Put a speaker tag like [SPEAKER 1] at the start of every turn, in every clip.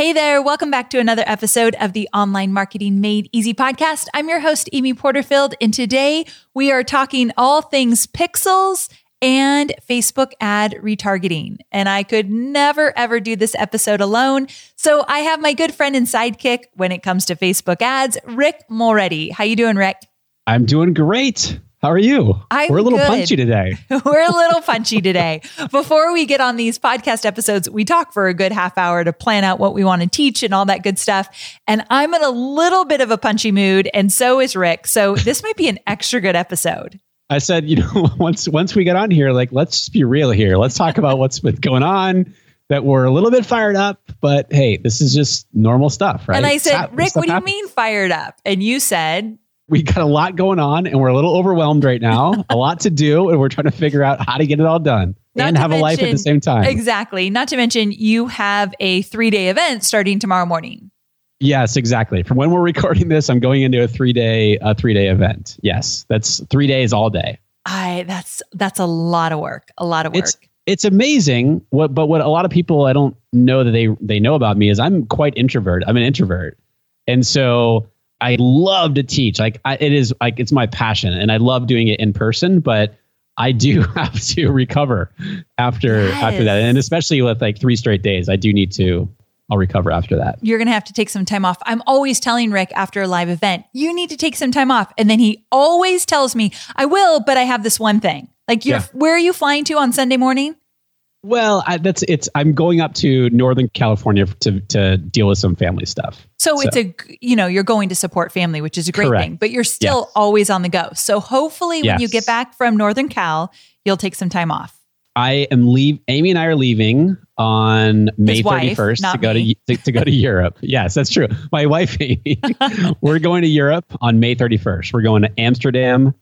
[SPEAKER 1] Hey there, welcome back to another episode of the Online Marketing Made Easy podcast. I'm your host, Amy Porterfield, and today we are talking all things pixels and Facebook ad retargeting. And I could never ever do this episode alone. So I have my good friend and sidekick when it comes to Facebook ads, Rick Mulready. How you doing, Rick?
[SPEAKER 2] I'm doing great. How are you?
[SPEAKER 1] I'm
[SPEAKER 2] We're a little
[SPEAKER 1] good.
[SPEAKER 2] punchy today.
[SPEAKER 1] We're a little punchy today. Before we get on these podcast episodes, we talk for a good half hour to plan out what we want to teach and all that good stuff. And I'm in a little bit of a punchy mood, and so is Rick. So this might be an extra good episode.
[SPEAKER 2] I said, you know, once once we get on here, like let's just be real here. Let's talk about what's been going on. That we're a little bit fired up, but hey, this is just normal stuff, right?
[SPEAKER 1] And I said, Rick, what do you mean fired up? And you said,
[SPEAKER 2] We got a lot going on, and we're a little overwhelmed right now. a lot to do, and we're trying to figure out how to get it all done
[SPEAKER 1] Not
[SPEAKER 2] and have a life at the same time.
[SPEAKER 1] exactly. Not to mention, you have a three day event starting tomorrow morning.
[SPEAKER 2] Yes, exactly. From when we're recording this, I'm going into a three day a three day event. Yes, that's three days all day.
[SPEAKER 1] I that's that's a lot of work. A lot of work.
[SPEAKER 2] It's it's amazing. What but what a lot of people I don't know that they they know about me is I'm quite introvert. I'm an introvert, and so I love to teach. Like I, it is like it's my passion, and I love doing it in person. But I do have to recover after after that, and especially with like three straight days, I do need to. I'll recover after that.
[SPEAKER 1] you're going to have to take some time off. I'm always telling Rick after a live event, you need to take some time off. And then he always tells me, I will, but I have this one thing. Like, you're,
[SPEAKER 2] Yeah.
[SPEAKER 1] where are you flying to on Sunday morning?
[SPEAKER 2] Well, I, that's it's. I'm going up to Northern California to to deal with some family stuff.
[SPEAKER 1] So,
[SPEAKER 2] So-
[SPEAKER 1] it's a you know, you're going to support family, which is a great
[SPEAKER 2] Correct.
[SPEAKER 1] thing, but you're still
[SPEAKER 2] Yes.
[SPEAKER 1] always on the go. So, hopefully, when you get back from Northern Cal, you'll take some time off.
[SPEAKER 2] I am leave. Amy and I are leaving on May
[SPEAKER 1] His wife,
[SPEAKER 2] thirty first to go to, to to go to Europe. Yes, that's true. My wife Amy. We're going to Europe on May thirty first. We're going to Amsterdam,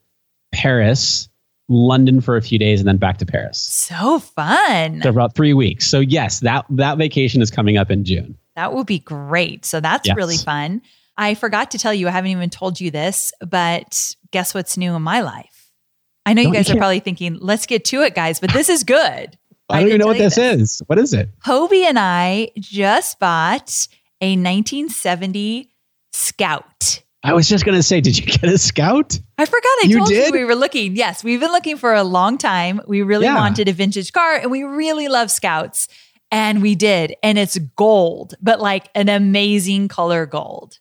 [SPEAKER 2] Paris, London for a few days, and then back to Paris.
[SPEAKER 1] So fun.
[SPEAKER 2] So about three weeks. So yes, that that vacation is coming up in June.
[SPEAKER 1] That will be great. So that's
[SPEAKER 2] Yes.
[SPEAKER 1] really fun. I forgot to tell you, I haven't even told you this, but guess what's new in my life? I know you
[SPEAKER 2] Don't you
[SPEAKER 1] guys are probably thinking, let's get to it, guys, but this is good.
[SPEAKER 2] I don't even know what
[SPEAKER 1] you
[SPEAKER 2] this is. What is it?
[SPEAKER 1] Hobie and I just bought a 1970 Scout.
[SPEAKER 2] I was just gonna say, did you get a Scout?
[SPEAKER 1] I forgot I
[SPEAKER 2] You
[SPEAKER 1] told
[SPEAKER 2] did?
[SPEAKER 1] you we were looking. Yes, we've been looking for a long time. We really
[SPEAKER 2] Yeah.
[SPEAKER 1] wanted a vintage car and we really love Scouts. And we did. And it's gold, but like an amazing color gold.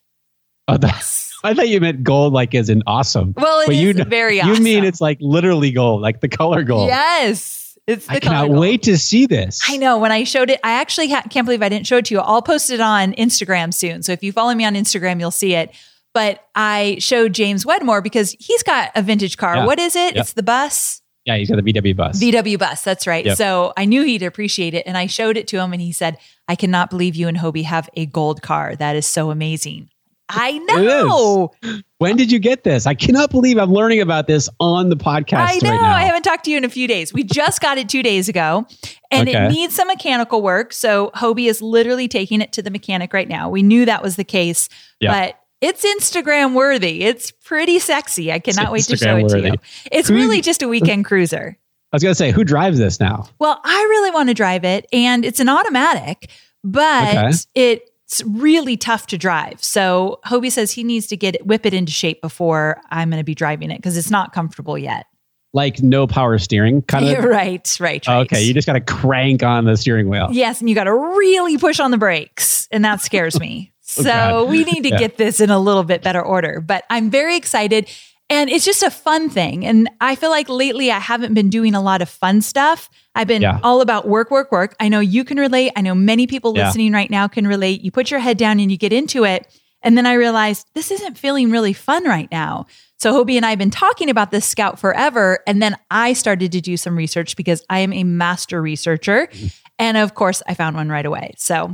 [SPEAKER 2] Oh, that's, I thought you meant gold, like as in awesome.
[SPEAKER 1] Well, it
[SPEAKER 2] But
[SPEAKER 1] is
[SPEAKER 2] you
[SPEAKER 1] very
[SPEAKER 2] You mean it's like literally gold, like the color gold?
[SPEAKER 1] Yes. It's the
[SPEAKER 2] I
[SPEAKER 1] color
[SPEAKER 2] cannot
[SPEAKER 1] gold.
[SPEAKER 2] wait to see this.
[SPEAKER 1] I know. When I showed it, I actually ha- can't believe I didn't show it to you. I'll post it on Instagram soon. So if you follow me on Instagram, you'll see it. But I showed James Wedmore because he's got a vintage car.
[SPEAKER 2] Yeah.
[SPEAKER 1] What is it?
[SPEAKER 2] Yep.
[SPEAKER 1] It's the bus.
[SPEAKER 2] Yeah, he's got the VW bus.
[SPEAKER 1] VW bus. That's right.
[SPEAKER 2] Yep.
[SPEAKER 1] So I knew he'd appreciate it. And I showed it to him and he said, I cannot believe you and Hobie have a gold car. That is so amazing. I know.
[SPEAKER 2] when did you get this? I cannot believe I'm learning about this on the podcast
[SPEAKER 1] I know.
[SPEAKER 2] right now.
[SPEAKER 1] I haven't talked to you in a few days. We just got it two days ago and it needs some mechanical work. So Hobie is literally taking it to the mechanic right now. We knew that was the case,
[SPEAKER 2] Yeah.
[SPEAKER 1] but it's Instagram worthy. It's pretty sexy. I cannot wait to show it to you. It's really just a weekend cruiser.
[SPEAKER 2] I was gonna say, who drives this now?
[SPEAKER 1] Well, I really want to drive it, and it's an automatic, but
[SPEAKER 2] Okay.
[SPEAKER 1] it's really tough to drive. So Hobie says he needs to get it, whip it into shape before I'm going to be driving it because it's not comfortable yet.
[SPEAKER 2] Like no power steering, kind of.
[SPEAKER 1] right, right, right.
[SPEAKER 2] Okay, you just got to crank on the steering wheel.
[SPEAKER 1] yes, and you got to really push on the brakes, and that scares me.
[SPEAKER 2] Oh,
[SPEAKER 1] so
[SPEAKER 2] God.
[SPEAKER 1] we need to
[SPEAKER 2] Yeah.
[SPEAKER 1] get this in a little bit better order. But I'm very excited. And it's just a fun thing. And I feel like lately I haven't been doing a lot of fun stuff. I've been
[SPEAKER 2] Yeah.
[SPEAKER 1] all about work, work, work. I know you can relate. I know many people
[SPEAKER 2] Yeah.
[SPEAKER 1] listening right now can relate. You put your head down and you get into it. And then I realized this isn't feeling really fun right now. So Hobie and I have been talking about this scout forever. And then I started to do some research because I am a master researcher. Mm-hmm. And of course, I found one right away. So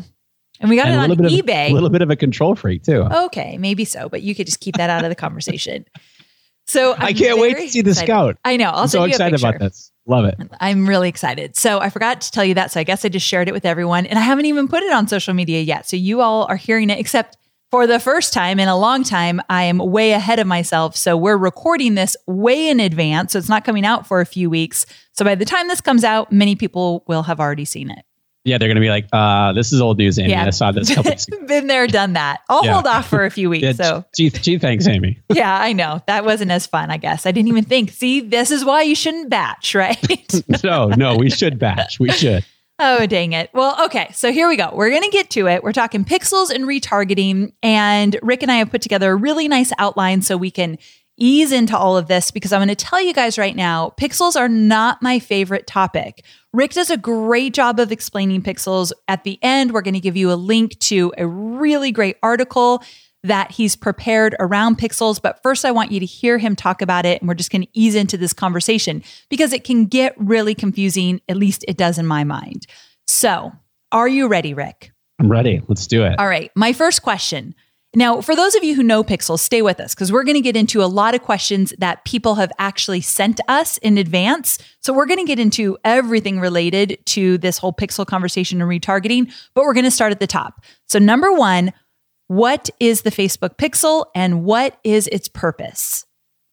[SPEAKER 1] And we got
[SPEAKER 2] And
[SPEAKER 1] it
[SPEAKER 2] a
[SPEAKER 1] on
[SPEAKER 2] little bit of
[SPEAKER 1] eBay.
[SPEAKER 2] a little bit of a control freak too.
[SPEAKER 1] okay, maybe so, but you could just keep that out of the conversation. So
[SPEAKER 2] I
[SPEAKER 1] I'm
[SPEAKER 2] can't wait to see the
[SPEAKER 1] excited.
[SPEAKER 2] scout.
[SPEAKER 1] I know. I'll
[SPEAKER 2] I'm so
[SPEAKER 1] send you a
[SPEAKER 2] excited about this. Love it.
[SPEAKER 1] I'm really excited. So I forgot to tell you that. So I guess I just shared it with everyone and I haven't even put it on social media yet. So you all are hearing it, except for the first time in a long time, I am way ahead of myself. So we're recording this way in advance. So it's not coming out for a few weeks. So by the time this comes out, many people will have already seen it.
[SPEAKER 2] Yeah, they're gonna be like, uh, this is old news, Amy.
[SPEAKER 1] Yeah.
[SPEAKER 2] I saw this a couple weeks ago.
[SPEAKER 1] Been there, done that. I'll
[SPEAKER 2] Yeah.
[SPEAKER 1] hold off for a few weeks.
[SPEAKER 2] Yeah,
[SPEAKER 1] So
[SPEAKER 2] gee, gee, thanks, Amy.
[SPEAKER 1] yeah, I know. That wasn't as fun, I guess. I didn't even think. See, this is why you shouldn't batch, right?
[SPEAKER 2] no, no, we should batch. We should.
[SPEAKER 1] Oh, dang it. Well, okay. So here we go. We're going to get to it. We're talking pixels and retargeting. And Rick and I have put together a really nice outline so we can ease into all of this because I'm going to tell you guys right now pixels are not my favorite topic. Rick does a great job of explaining pixels. At the end, we're going to give you a link to a really great article that he's prepared around pixels. But first, I want you to hear him talk about it. And we're just going to ease into this conversation because it can get really confusing. At least it does in my mind. So, are you ready, Rick?
[SPEAKER 2] I'm ready. Let's do it.
[SPEAKER 1] All right. My first question. Now, for those of you who know Pixels, stay with us because we're going to get into a lot of questions that people have actually sent us in advance. So, we're going to get into everything related to this whole Pixel conversation and retargeting, but we're going to start at the top. So, number one, what is the Facebook Pixel and what is its purpose?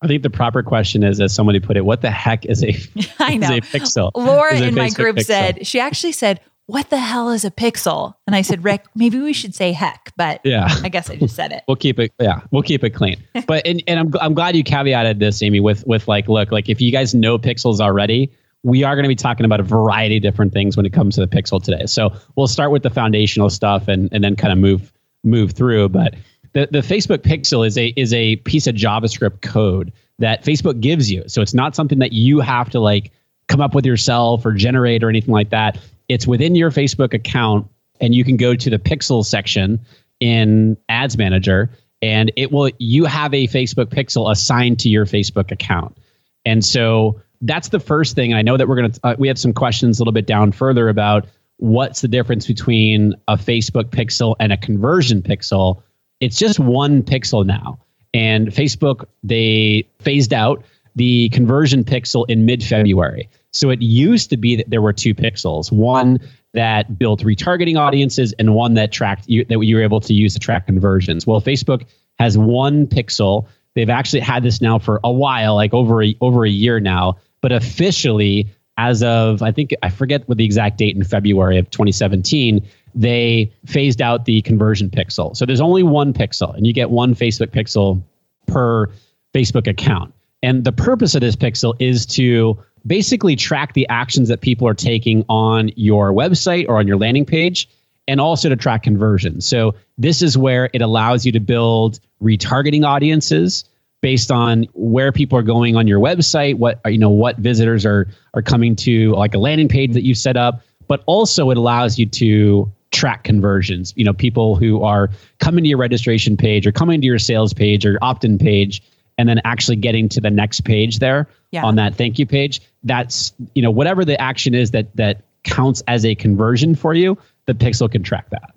[SPEAKER 2] I think the proper question is, as somebody put it, what the heck is a,
[SPEAKER 1] I
[SPEAKER 2] is a pixel?
[SPEAKER 1] Laura in my group
[SPEAKER 2] pixel?
[SPEAKER 1] said, she actually said, What the hell is a pixel? And I said, Rick, maybe we should say heck, but
[SPEAKER 2] Yeah.
[SPEAKER 1] I guess I just said it.
[SPEAKER 2] We'll keep it. Yeah, we'll keep it clean. But and, and I'm I'm glad you caveated this, Amy, with with like, look, like if you guys know pixels already, we are going to be talking about a variety of different things when it comes to the pixel today. So we'll start with the foundational stuff and and then kind of move move through. But the the Facebook pixel is a is a piece of JavaScript code that Facebook gives you. So it's not something that you have to like come up with yourself or generate or anything like that. It's within your Facebook account and you can go to the pixel section in ads manager and it will you have a facebook pixel assigned to your facebook account. And so that's the first thing. I know that we're going to uh, we have some questions a little bit down further about what's the difference between a facebook pixel and a conversion pixel. It's just one pixel now. And facebook they phased out the conversion pixel in mid-february so it used to be that there were two pixels one that built retargeting audiences and one that tracked you, that you were able to use to track conversions. Well, Facebook has one pixel. They've actually had this now for a while, like over a, over a year now. But officially, as of I think I forget what the exact date in February of 2017, they phased out the conversion pixel. So there's only one pixel, and you get one Facebook pixel per Facebook account. And the purpose of this pixel is to basically track the actions that people are taking on your website or on your landing page and also to track conversions. So this is where it allows you to build retargeting audiences based on where people are going on your website, what you know, what visitors are are coming to like a landing page that you set up, but also it allows you to track conversions. You know, people who are coming to your registration page or coming to your sales page or opt-in page and then actually getting to the next page there
[SPEAKER 1] Yeah.
[SPEAKER 2] on that thank you page. That's, you know, whatever the action is that that counts as a conversion for you, the pixel can track that.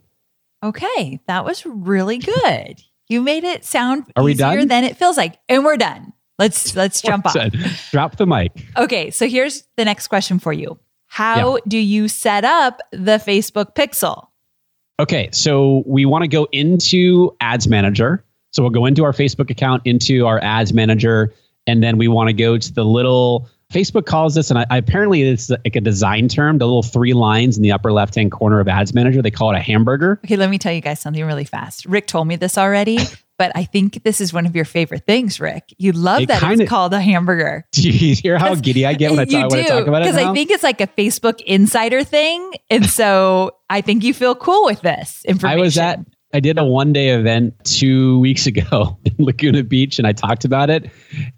[SPEAKER 1] Okay, that was really good. You made it sound
[SPEAKER 2] Are we
[SPEAKER 1] easier
[SPEAKER 2] done?
[SPEAKER 1] than it feels like. And we're done. Let's let's jump off.
[SPEAKER 2] Drop the mic.
[SPEAKER 1] Okay, so here's the next question for you. How do you set up the Facebook pixel?
[SPEAKER 2] Okay, so we want to go into Ads Manager. So we'll go into our Facebook account, into our Ads Manager, and then we want to go to the little Facebook calls this, and I, I- apparently it's like a design term. The little three lines in the upper left hand corner of Ads Manager, they call it a hamburger.
[SPEAKER 1] Okay, let me tell you guys something really fast. Rick told me this already, but I think this is one of your favorite things, Rick. You love
[SPEAKER 2] It
[SPEAKER 1] that
[SPEAKER 2] kinda-
[SPEAKER 1] it's called a hamburger.
[SPEAKER 2] Do you hear how giddy I get when I talk, when I
[SPEAKER 1] do
[SPEAKER 2] talk about it?
[SPEAKER 1] because I think it's like a Facebook insider thing, and so I think you feel cool with this information.
[SPEAKER 2] I was at I did a one day event two weeks ago in Laguna Beach and I talked about it.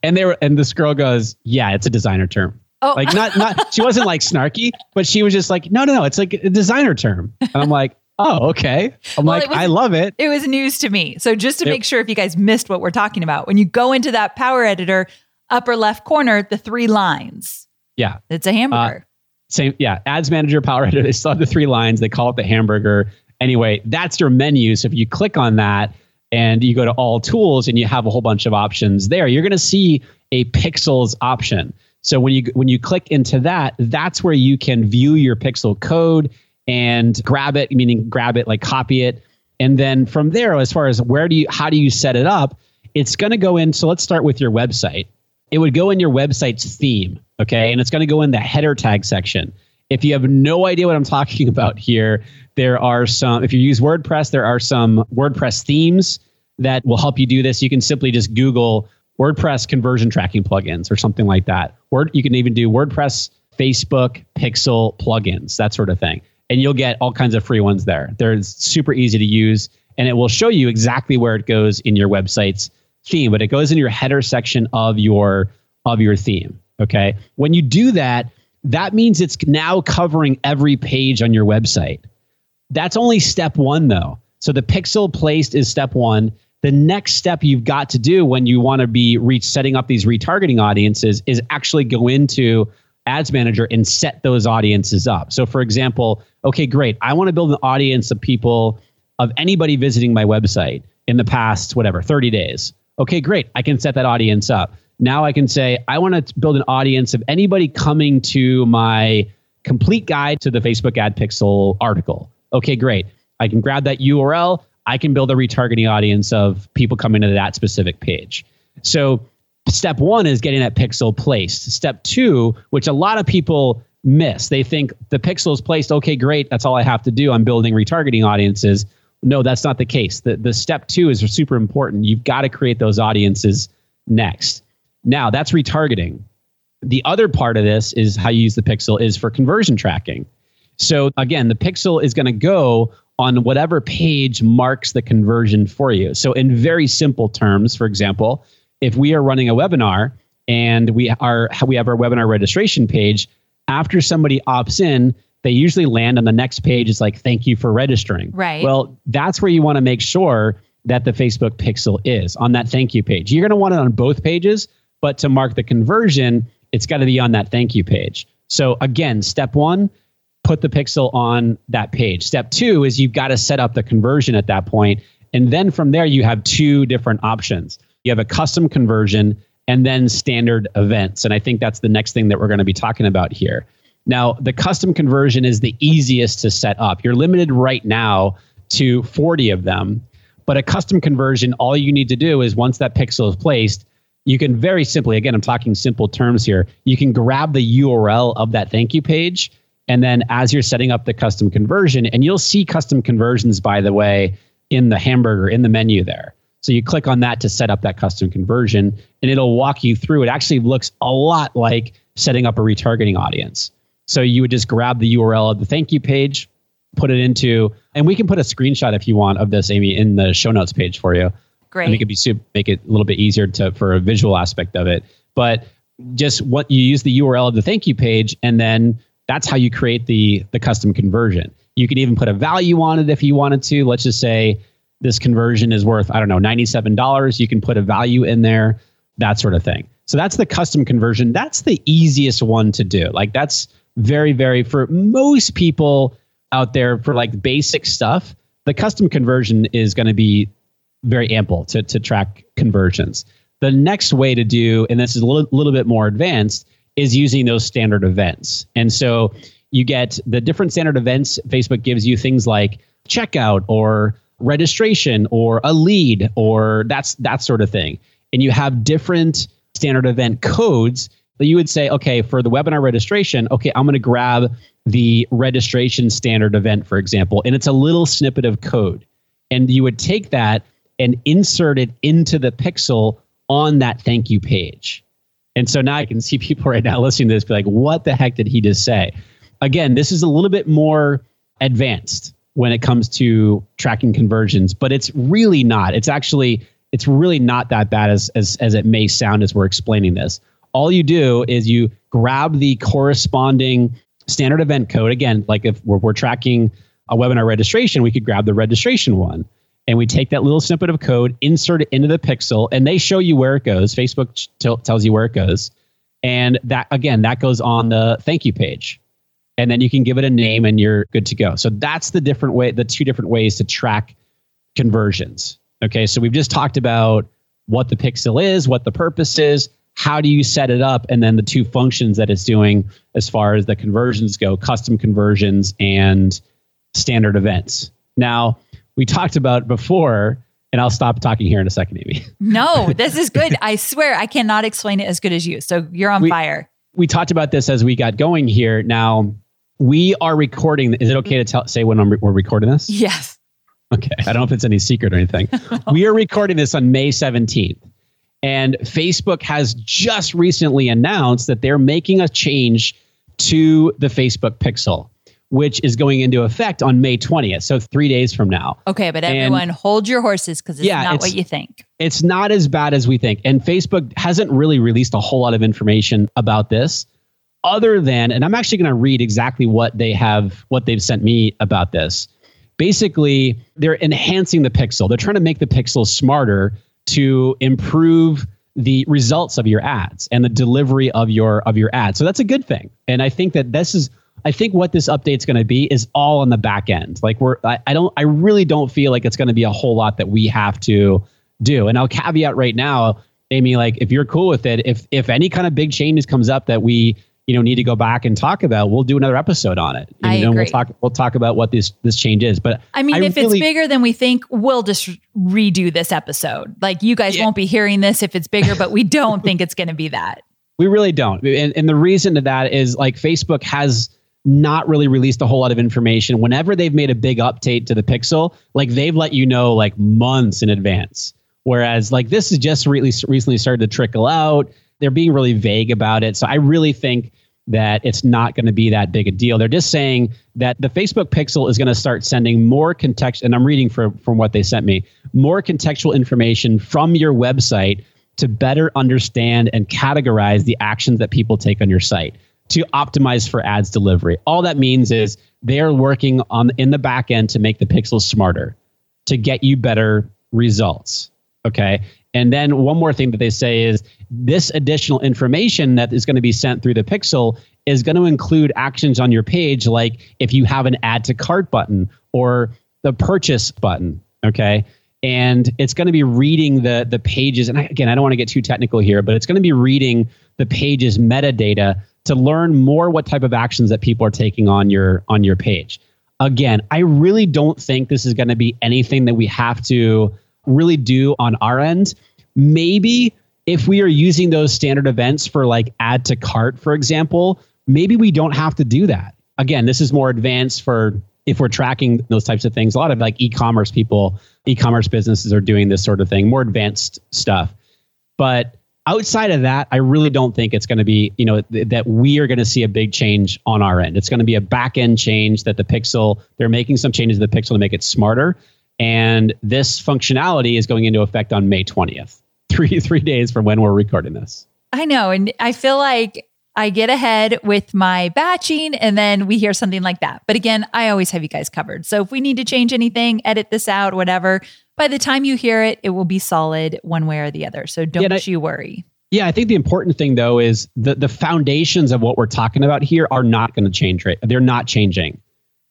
[SPEAKER 2] And they were and this girl goes, Yeah, it's a designer term.
[SPEAKER 1] Oh.
[SPEAKER 2] Like not not she wasn't like snarky, but she was just like, No, no, no, it's like a designer term. And I'm like, Oh, okay. I'm
[SPEAKER 1] Well,
[SPEAKER 2] like,
[SPEAKER 1] was-
[SPEAKER 2] I love it.
[SPEAKER 1] It was news to me. So just to
[SPEAKER 2] It-
[SPEAKER 1] make sure if you guys missed what we're talking about, when you go into that power editor, upper left corner, the three lines,
[SPEAKER 2] Yeah.
[SPEAKER 1] it's a hamburger.
[SPEAKER 2] Uh, same, yeah. Ads manager, power editor. They still have the three lines. They call it the hamburger. Anyway, that's your menu. So if you click on that and you go to all tools and you have a whole bunch of options there, you're going to see a pixels option. So when you when you click into that, that's where you can view your pixel code and grab it, meaning grab it like copy it. And then from there, as far as where do you how do you set it up, it's going to go in. So let's start with your website. It would go in your website's theme, okay? And it's going to go in the header tag section. If you have no idea what I'm talking about here, there are some, if you use WordPress, there are some WordPress themes that will help you do this. You can simply just Google WordPress conversion tracking plugins or something like that. Word, you can even do WordPress Facebook pixel plugins, that sort of thing. And you'll get all kinds of free ones there. They're super easy to use and it will show you exactly where it goes in your website's theme, but it goes in your header section of your of your theme. Okay. When you do that, that means it's now covering every page on your website. That's only step one, though. So the pixel placed is step one. The next step you've got to do when you want to be reach setting up these retargeting audiences is actually go into ads manager and set those audiences up. So for example, okay, great. I want to build an audience of people of anybody visiting my website in the past whatever 30 days. Okay, great. I can set that audience up. Now I can say, I want to build an audience of anybody coming to my complete guide to the Facebook ad pixel article. Okay, great. I can grab that URL. I can build a retargeting audience of people coming to that specific page. So, step one is getting that pixel placed. Step two, which a lot of people miss, they think the pixel is placed. Okay, great. That's all I have to do. I'm building retargeting audiences. No, that's not the case. The, the step two is super important. You've got to create those audiences next. Now, that's retargeting. The other part of this is how you use the pixel is for conversion tracking. So again, the pixel is going to go on whatever page marks the conversion for you. So in very simple terms, for example, if we are running a webinar and we are we have our webinar registration page, after somebody opts in, they usually land on the next page. It's like, thank you for registering.
[SPEAKER 1] Right.
[SPEAKER 2] Well, that's where you want to make sure that the Facebook pixel is on that thank you page. You're going to want it on both pages, but to mark the conversion, it's got to be on that thank you page. So again, step one, put the pixel on that page. Step two is you've got to set up the conversion at that point. And then from there, you have two different options. You have a custom conversion and then standard events. And I think that's the next thing that we're going to be talking about here. Now, the custom conversion is the easiest to set up. You're limited right now to 40 of them. But a custom conversion, all you need to do is once that pixel is placed, you can very simply, again, I'm talking simple terms here, you can grab the URL of that thank you page. And then as you're setting up the custom conversion, and you'll see custom conversions, by the way, in the hamburger, in the menu there. So you click on that to set up that custom conversion, and it'll walk you through. It actually looks a lot like setting up a retargeting audience. So you would just grab the URL of the thank you page, put it into, and we can put a screenshot if you want of this, Amy, in the show notes page for you.
[SPEAKER 1] Great.
[SPEAKER 2] It be super, make it a little bit easier to for a visual aspect of it. But just what you use the URL of the thank you page, and then that's how you create the the custom conversion. You could even put a value on it if you wanted to. Let's just say this conversion is worth I don't know ninety seven dollars. You can put a value in there, that sort of thing. So that's the custom conversion. That's the easiest one to do. Like that's very very for most people out there for like basic stuff. The custom conversion is going to be very ample to, to track conversions. The next way to do, and this is a little, little bit more advanced, is using those standard events. And so you get the different standard events. Facebook gives you things like checkout or registration or a lead or that's that sort of thing. And you have different standard event codes that you would say, okay, for the webinar registration, okay, I'm going to grab the registration standard event, for example, and it's a little snippet of code. And you would take that and insert it into the pixel on that thank you page. And so now I can see people right now listening to this be like, what the heck did he just say? Again, this is a little bit more advanced when it comes to tracking conversions, but it's really not. It's actually it's really not that bad as as as it may sound as we're explaining this. All you do is you grab the corresponding standard event code. Again, like if we're, we're tracking a webinar registration, we could grab the registration one and we take that little snippet of code, insert it into the pixel, and they show you where it goes. Facebook t- tells you where it goes. And that, again, that goes on the thank you page. and then you can give it a name and you're good to go. So that's the different way, the two different ways to track conversions. Okay, so we've just talked about what the pixel is, what the purpose is, how do you set it up, and then the two functions that it's doing as far as the conversions go custom conversions and standard events. Now, we talked about before, and I'll stop talking here in a second, Amy.
[SPEAKER 1] No, this is good. I swear I cannot explain it as good as you. So you're on
[SPEAKER 2] we,
[SPEAKER 1] fire.
[SPEAKER 2] We talked about this as we got going here. Now, we are recording. Is it okay to tell, say when we're recording this?
[SPEAKER 1] Yes.
[SPEAKER 2] Okay. I don't know if it's any secret or anything. we are recording this on May 17th. And Facebook has just recently announced that they're making a change to the Facebook Pixel, which is going into effect on May 20th. So three days from now.
[SPEAKER 1] Okay. But everyone and hold your horses because it's yeah, not it's, what you think.
[SPEAKER 2] It's not as bad as we think. And Facebook hasn't really released a whole lot of information about this other than, and I'm actually going to read exactly what they have, what they've sent me about this basically they're enhancing the pixel. They're trying to make the pixel smarter to improve the results of your ads and the delivery of your of your ads. So that's a good thing. And I think that this is I think what this update's going to be is all on the back end. Like we're I, I don't I really don't feel like it's going to be a whole lot that we have to do. And I'll caveat right now, Amy, like if you're cool with it, if if any kind of big changes comes up that we you know need to go back and talk about, we'll do another episode on it.
[SPEAKER 1] I
[SPEAKER 2] know,
[SPEAKER 1] agree.
[SPEAKER 2] we'll talk we'll talk about what this this change is. But
[SPEAKER 1] I mean, I if really, it's bigger than we think, we'll just redo this episode. Like you guys yeah. won't be hearing this if it's bigger, but we don't think it's going to be that.
[SPEAKER 2] We really don't. And, and the reason to that is like Facebook has not really released a whole lot of information. Whenever they've made a big update to the Pixel, like they've let you know like months in advance. Whereas like this is just really recently started to trickle out. They're being really vague about it. So I really think that it's not going to be that big a deal. They're just saying that the Facebook Pixel is going to start sending more context, and I'm reading from, from what they sent me, more contextual information from your website to better understand and categorize the actions that people take on your site to optimize for ads delivery. All that means is they're working on in the back end to make the pixels smarter to get you better results. Okay. And then one more thing that they say is this additional information that is going to be sent through the pixel is going to include actions on your page, like if you have an add to cart button or the purchase button. Okay. And it's going to be reading the, the pages. And again, I don't want to get too technical here, but it's going to be reading the page's metadata to learn more what type of actions that people are taking on your on your page. Again, I really don't think this is going to be anything that we have to really do on our end. Maybe if we are using those standard events for like add to cart, for example, maybe we don't have to do that. Again, this is more advanced for if we're tracking those types of things. A lot of like e-commerce people, e-commerce businesses are doing this sort of thing, more advanced stuff. But outside of that, I really don't think it's going to be, you know, th- that we are going to see a big change on our end. It's going to be a back end change that the Pixel, they're making some changes to the Pixel to make it smarter. And this functionality is going into effect on May 20th, three, three days from when we're recording this.
[SPEAKER 1] I know. And I feel like I get ahead with my batching and then we hear something like that. But again, I always have you guys covered. So if we need to change anything, edit this out, whatever, by the time you hear it, it will be solid one way or the other. So don't yeah, you worry.
[SPEAKER 2] Yeah, I think the important thing though is the the foundations of what we're talking about here are not going to change, right? They're not changing.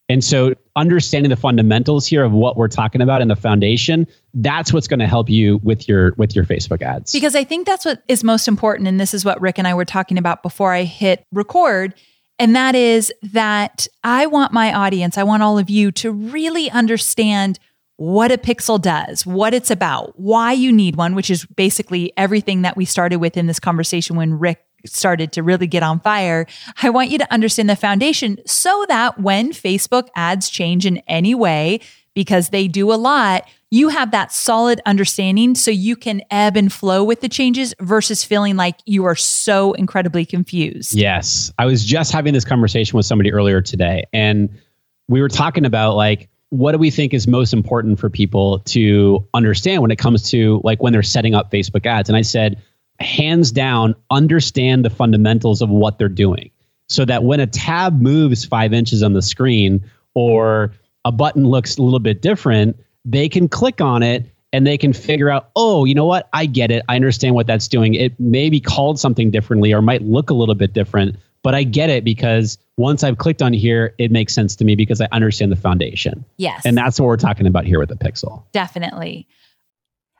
[SPEAKER 2] And so understanding the fundamentals here of what we're talking about in the foundation, that's what's going to help you with your with your Facebook ads.
[SPEAKER 1] Because I think that's what is most important and this is what Rick and I were talking about before I hit record and that is that I want my audience, I want all of you to really understand what a pixel does, what it's about, why you need one, which is basically everything that we started with in this conversation when Rick started to really get on fire. I want you to understand the foundation so that when Facebook ads change in any way, because they do a lot, you have that solid understanding so you can ebb and flow with the changes versus feeling like you are so incredibly confused.
[SPEAKER 2] Yes. I was just having this conversation with somebody earlier today, and we were talking about like, what do we think is most important for people to understand when it comes to like when they're setting up Facebook ads? And I said, hands down understand the fundamentals of what they're doing so that when a tab moves five inches on the screen or a button looks a little bit different, they can click on it and they can figure out, oh, you know what? I get it. I understand what that's doing. It may be called something differently or might look a little bit different, but I get it because once I've clicked on here, it makes sense to me because I understand the foundation.
[SPEAKER 1] Yes.
[SPEAKER 2] And that's what we're talking about here with the Pixel.
[SPEAKER 1] Definitely.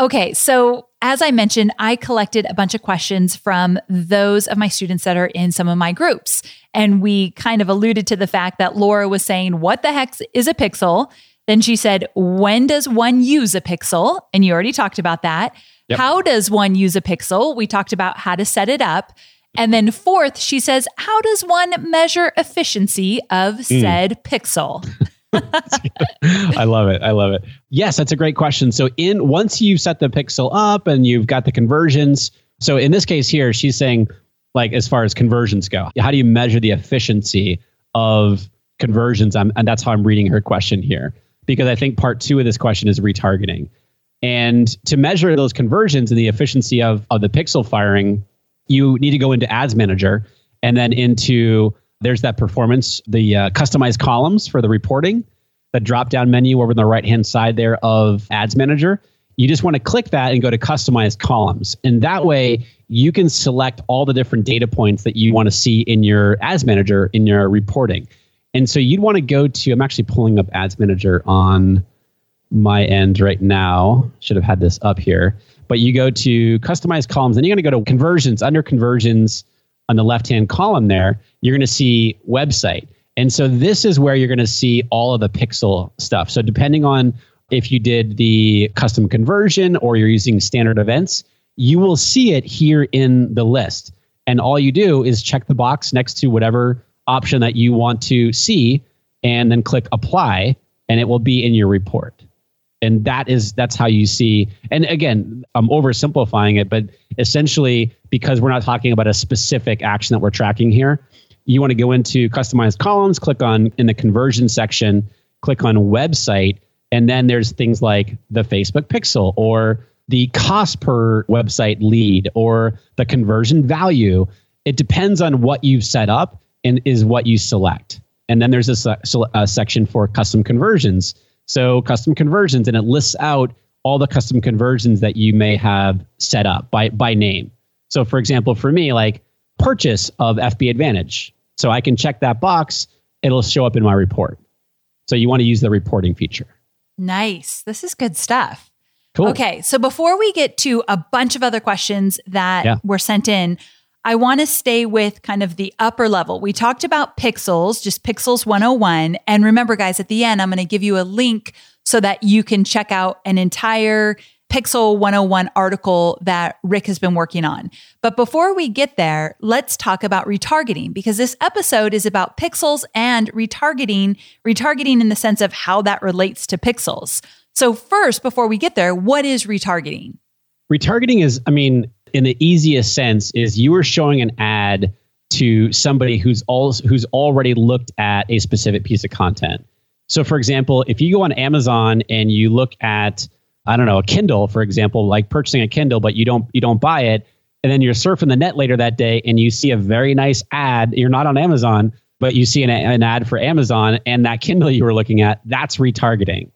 [SPEAKER 1] Okay, so as I mentioned, I collected a bunch of questions from those of my students that are in some of my groups. And we kind of alluded to the fact that Laura was saying, What the heck is a pixel? Then she said, When does one use a pixel? And you already talked about that. Yep. How does one use a pixel? We talked about how to set it up. And then fourth, she says, How does one measure efficiency of hmm. said mm. pixel?
[SPEAKER 2] I love it. I love it. Yes, that's a great question. So in once you've set the pixel up and you've got the conversions, so in this case here, she's saying like as far as conversions go, how do you measure the efficiency of conversions? I'm, and that's how I'm reading her question here because I think part two of this question is retargeting. And to measure those conversions and the efficiency of, of the pixel firing, you need to go into Ads Manager and then into there's that performance, the uh, customized columns for the reporting, the drop down menu over on the right hand side there of Ads Manager. You just want to click that and go to customized columns. And that way you can select all the different data points that you want to see in your Ads Manager in your reporting. And so you'd want to go to, I'm actually pulling up Ads Manager on my end right now. Should have had this up here. But you go to customized columns and you're going to go to conversions. Under conversions, on the left hand column there, you're going to see website. And so this is where you're going to see all of the pixel stuff. So depending on if you did the custom conversion or you're using standard events, you will see it here in the list. And all you do is check the box next to whatever option that you want to see and then click apply and it will be in your report and that is that's how you see and again i'm oversimplifying it but essentially because we're not talking about a specific action that we're tracking here you want to go into customized columns click on in the conversion section click on website and then there's things like the facebook pixel or the cost per website lead or the conversion value it depends on what you've set up and is what you select. And then there's a, a section for custom conversions. So custom conversions, and it lists out all the custom conversions that you may have set up by by name. So for example, for me, like purchase of FB Advantage. So I can check that box, it'll show up in my report. So you want to use the reporting feature.
[SPEAKER 1] Nice. This is good stuff.
[SPEAKER 2] Cool.
[SPEAKER 1] Okay. So before we get to a bunch of other questions that
[SPEAKER 2] Yeah.
[SPEAKER 1] were sent in, I want to stay with kind of the upper level. We talked about pixels, just pixels 101. And remember, guys, at the end, I'm going to give you a link so that you can check out an entire Pixel 101 article that Rick has been working on. But before we get there, let's talk about retargeting because this episode is about pixels and retargeting, retargeting in the sense of how that relates to pixels. So, first, before we get there, what is retargeting?
[SPEAKER 2] Retargeting is, I mean, in the easiest sense, is you are showing an ad to somebody who's all, who's already looked at a specific piece of content. So, for example, if you go on Amazon and you look at, I don't know, a Kindle, for example, like purchasing a Kindle, but you don't you don't buy it, and then you're surfing the net later that day and you see a very nice ad. You're not on Amazon, but you see an, an ad for Amazon and that Kindle you were looking at. That's retargeting.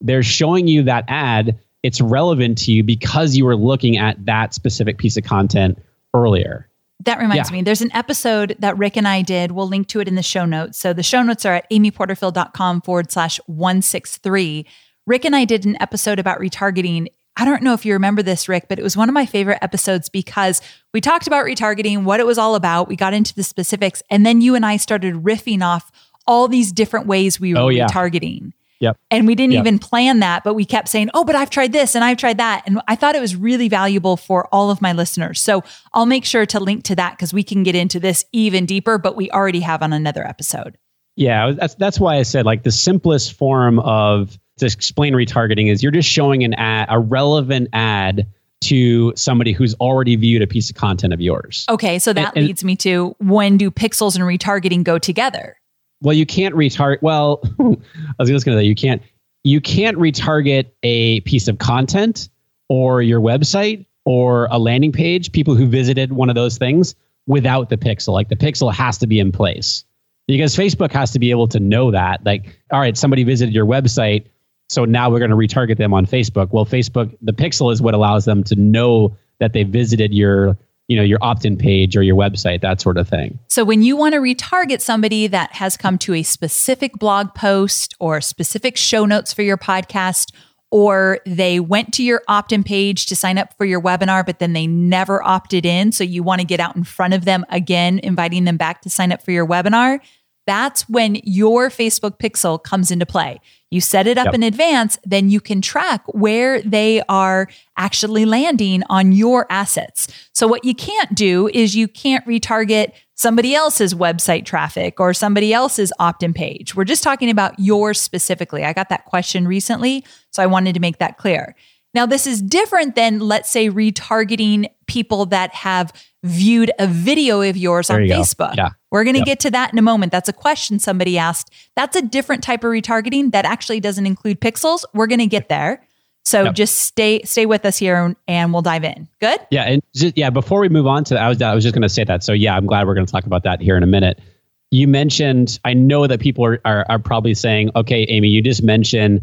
[SPEAKER 2] They're showing you that ad. It's relevant to you because you were looking at that specific piece of content earlier.
[SPEAKER 1] That reminds
[SPEAKER 2] Yeah.
[SPEAKER 1] me, there's an episode that Rick and I did. We'll link to it in the show notes. So the show notes are at amyporterfield.com forward slash 163. Rick and I did an episode about retargeting. I don't know if you remember this, Rick, but it was one of my favorite episodes because we talked about retargeting, what it was all about. We got into the specifics, and then you and I started riffing off all these different ways we were
[SPEAKER 2] Oh, yeah.
[SPEAKER 1] retargeting.
[SPEAKER 2] Yep.
[SPEAKER 1] And we didn't
[SPEAKER 2] Yep.
[SPEAKER 1] even plan that, but we kept saying, oh, but I've tried this and I've tried that. And I thought it was really valuable for all of my listeners. So I'll make sure to link to that because we can get into this even deeper, but we already have on another episode.
[SPEAKER 2] Yeah, that's that's why I said like the simplest form of to explain retargeting is you're just showing an ad, a relevant ad to somebody who's already viewed a piece of content of yours.
[SPEAKER 1] Okay. So that
[SPEAKER 2] And- and-
[SPEAKER 1] leads me to when do pixels and retargeting go together?
[SPEAKER 2] Well, you can't retarget. Well, I was just going to say you can't you can't retarget a piece of content or your website or a landing page. People who visited one of those things without the pixel. Like the pixel has to be in place because Facebook has to be able to know that. Like, all right, somebody visited your website, so now we're going to retarget them on Facebook. Well, Facebook, the pixel is what allows them to know that they visited your you know your opt-in page or your website, that sort of thing.
[SPEAKER 1] So when you want to retarget somebody that has come to a specific blog post or specific show notes for your podcast, or they went to your opt in page to sign up for your webinar, but then they never opted in. So you want to get out in front of them again, inviting them back to sign up for your webinar. That's when your Facebook pixel comes into play. You set it up
[SPEAKER 2] Yep.
[SPEAKER 1] in advance, then you can track where they are actually landing on your assets. So, what you can't do is you can't retarget somebody else's website traffic or somebody else's opt in page. We're just talking about yours specifically. I got that question recently, so I wanted to make that clear. Now, this is different than, let's say, retargeting people that have viewed a video of yours
[SPEAKER 2] There
[SPEAKER 1] on
[SPEAKER 2] you.
[SPEAKER 1] Facebook.
[SPEAKER 2] Yeah.
[SPEAKER 1] We're going to
[SPEAKER 2] Yep.
[SPEAKER 1] get to that in a moment. That's a question somebody asked. That's a different type of retargeting that actually doesn't include pixels. We're going to get there. So
[SPEAKER 2] Yep.
[SPEAKER 1] just stay stay with us here and we'll dive in. Good?
[SPEAKER 2] Yeah, and just, yeah. Before we move on to, that, I was I was just going to say that. So yeah, I'm glad we're going to talk about that here in a minute. You mentioned, I know that people are are, are probably saying, okay, Amy, you just mentioned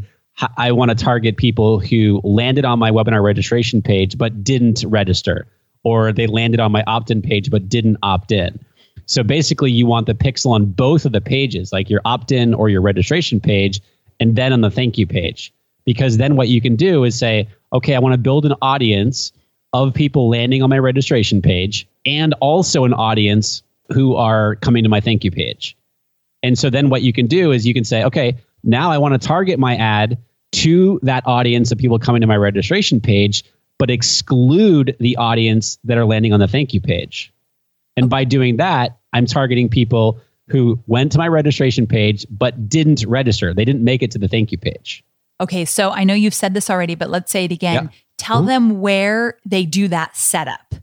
[SPEAKER 2] I want to target people who landed on my webinar registration page but didn't register, or they landed on my opt-in page but didn't opt in. So basically, you want the pixel on both of the pages, like your opt-in or your registration page, and then on the thank you page. Because then what you can do is say, okay, I want to build an audience of people landing on my registration page and also an audience who are coming to my thank you page. And so then what you can do is you can say, okay, now I want to target my ad to that audience of people coming to my registration page, but exclude the audience that are landing on the thank you page. And by doing that, I'm targeting people who went to my registration page but didn't register. They didn't make it to the thank you page.
[SPEAKER 1] Okay, so I know you've said this already, but let's say it again.
[SPEAKER 2] Yeah.
[SPEAKER 1] Tell
[SPEAKER 2] Mhm.
[SPEAKER 1] them where they do that setup.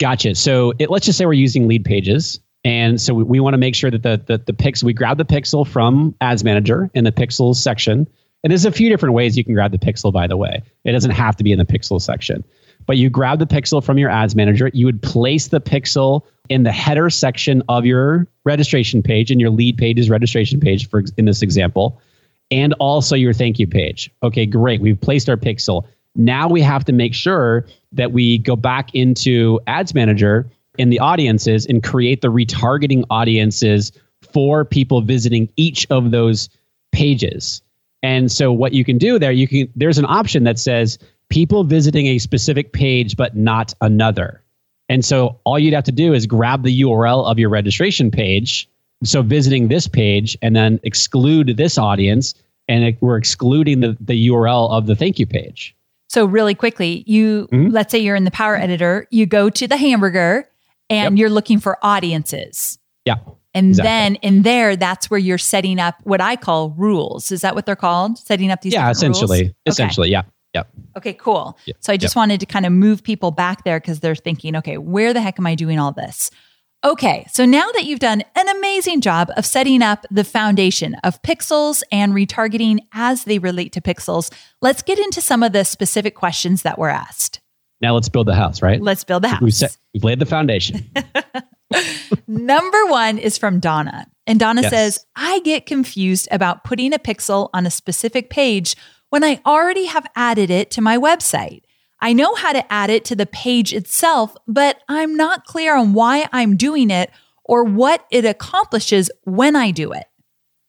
[SPEAKER 2] Gotcha. So it, let's just say we're using LeadPages. And so we, we want to make sure that the, the, the pixel, we grab the pixel from Ads Manager in the pixels section. And there's a few different ways you can grab the pixel, by the way. It doesn't have to be in the pixel section. But you grab the pixel from your ads manager. You would place the pixel in the header section of your registration page, and your lead page is registration page for in this example, and also your thank you page. Okay, great. We've placed our pixel. Now we have to make sure that we go back into Ads Manager in the audiences and create the retargeting audiences for people visiting each of those pages. And so what you can do there, you can there's an option that says people visiting a specific page but not another. And so all you'd have to do is grab the URL of your registration page. So visiting this page and then exclude this audience and it, we're excluding the, the URL of the thank you page.
[SPEAKER 1] So really quickly, you mm-hmm. let's say you're in the power editor, you go to the hamburger and yep. you're looking for audiences.
[SPEAKER 2] Yeah.
[SPEAKER 1] And exactly. then in there, that's where you're setting up what I call rules. Is that what they're called? Setting up these
[SPEAKER 2] Yeah, essentially.
[SPEAKER 1] Rules?
[SPEAKER 2] Essentially, okay. yeah.
[SPEAKER 1] Yep. Okay, cool. Yep. So I just yep. wanted to kind of move people back there because they're thinking, okay, where the heck am I doing all this? Okay, so now that you've done an amazing job of setting up the foundation of pixels and retargeting as they relate to pixels, let's get into some of the specific questions that were asked.
[SPEAKER 2] Now let's build the house, right?
[SPEAKER 1] Let's build the house.
[SPEAKER 2] We've, set, we've laid the foundation.
[SPEAKER 1] Number one is from Donna. And Donna yes. says, I get confused about putting a pixel on a specific page when I already have added it to my website. I know how to add it to the page itself, but I'm not clear on why I'm doing it or what it accomplishes when I do it.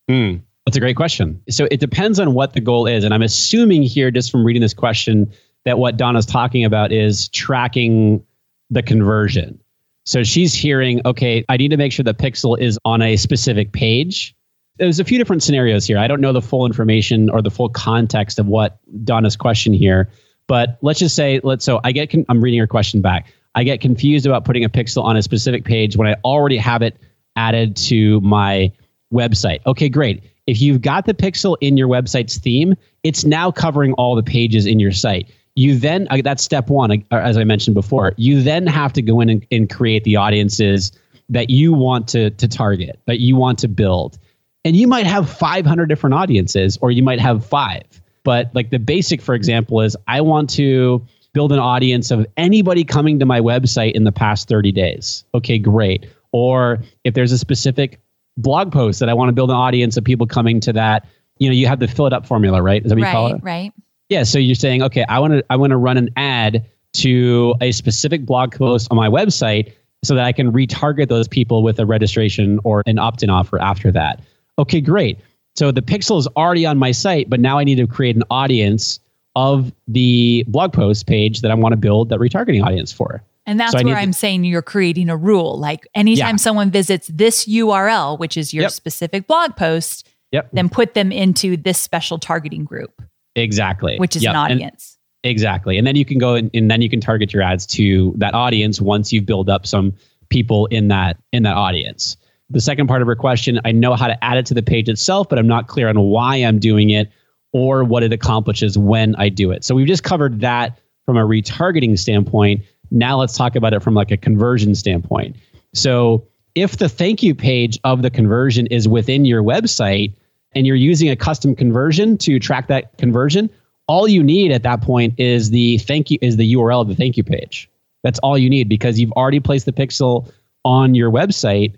[SPEAKER 2] Mm, that's a great question. So it depends on what the goal is. And I'm assuming here, just from reading this question, that what Donna's talking about is tracking the conversion. So she's hearing, okay, I need to make sure the pixel is on a specific page. There's a few different scenarios here. I don't know the full information or the full context of what Donna's question here, but let's just say, let's so I get con- I'm reading her question back. I get confused about putting a pixel on a specific page when I already have it added to my website. Okay, great. If you've got the pixel in your website's theme, it's now covering all the pages in your site. You then, uh, that's step one, uh, as I mentioned before. You then have to go in and, and create the audiences that you want to, to target, that you want to build. And you might have 500 different audiences, or you might have five. But like the basic, for example, is I want to build an audience of anybody coming to my website in the past 30 days. Okay, great. Or if there's a specific blog post that I want to build an audience of people coming to that, you know, you have the fill it up formula, right?
[SPEAKER 1] Is that what right, you call it? Right.
[SPEAKER 2] Yeah. So you're saying, okay, I want to I want to run an ad to a specific blog post on my website so that I can retarget those people with a registration or an opt-in offer after that. Okay, great. So the pixel is already on my site, but now I need to create an audience of the blog post page that I want to build that retargeting audience for.
[SPEAKER 1] And that's so where I'm to, saying you're creating a rule. Like anytime yeah. someone visits this URL, which is your yep. specific blog post, yep. then put them into this special targeting group.
[SPEAKER 2] Exactly.
[SPEAKER 1] Which is yep. an audience.
[SPEAKER 2] And, exactly. And then you can go and, and then you can target your ads to that audience once you've built up some people in that in that audience. The second part of her question, I know how to add it to the page itself, but I'm not clear on why I'm doing it or what it accomplishes when I do it. So we've just covered that from a retargeting standpoint. Now let's talk about it from like a conversion standpoint. So if the thank you page of the conversion is within your website, and you're using a custom conversion to track that conversion, all you need at that point is the thank you is the URL of the thank you page. That's all you need because you've already placed the pixel on your website.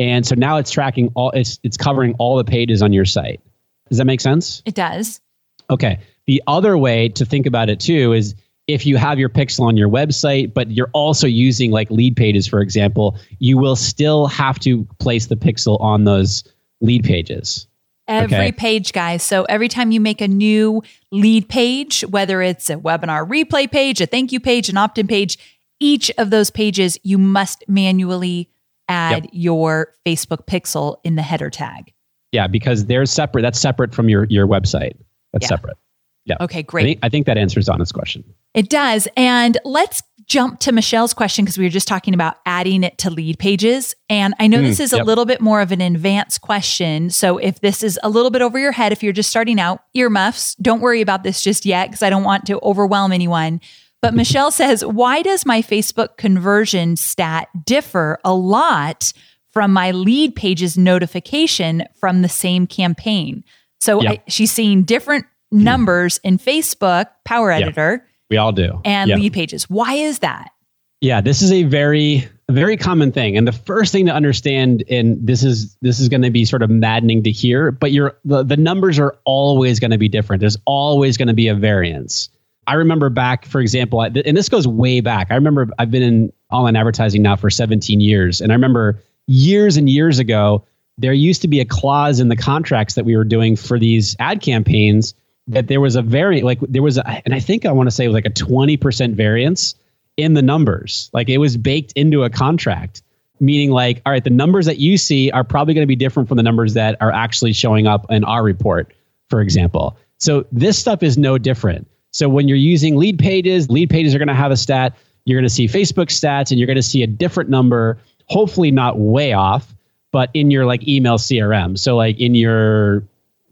[SPEAKER 2] And so now it's tracking all it's it's covering all the pages on your site. Does that make sense?
[SPEAKER 1] It does.
[SPEAKER 2] Okay. The other way to think about it too is if you have your pixel on your website, but you're also using like LeadPages, for example, you will still have to place the pixel on those lead pages.
[SPEAKER 1] Every okay. page, guys. So every time you make a new lead page, whether it's a webinar replay page, a thank you page, an opt in page, each of those pages, you must manually add yep. your Facebook pixel in the header tag.
[SPEAKER 2] Yeah, because they're separate. That's separate from your, your website. That's yeah. separate. Yeah.
[SPEAKER 1] Okay, great.
[SPEAKER 2] I think, I think that answers Donna's question.
[SPEAKER 1] It does. And let's jump to Michelle's question because we were just talking about adding it to LeadPages. And I know mm, this is yep. a little bit more of an advanced question. So if this is a little bit over your head, if you're just starting out, earmuffs, don't worry about this just yet because I don't want to overwhelm anyone. But Michelle says, why does my Facebook conversion stat differ a lot from my LeadPages notification from the same campaign? So. I, she's seeing different mm-hmm. numbers in Facebook Power Editor.
[SPEAKER 2] We all do.
[SPEAKER 1] and lead pages. Why is that?
[SPEAKER 2] Yeah, this is a very very common thing. And the first thing to understand and this is this is going to be sort of maddening to hear, but your the, the numbers are always going to be different. There's always going to be a variance. I remember back, for example, and this goes way back. I remember I've been in online advertising now for 17 years, and I remember years and years ago there used to be a clause in the contracts that we were doing for these ad campaigns that there was a variant, like there was, a, and I think I want to say like a 20% variance in the numbers. Like it was baked into a contract, meaning like, all right, the numbers that you see are probably going to be different from the numbers that are actually showing up in our report, for example. So this stuff is no different. So when you're using LeadPages, lead pages are going to have a stat. You're going to see Facebook stats and you're going to see a different number, hopefully not way off, but in your like email CRM. So like in your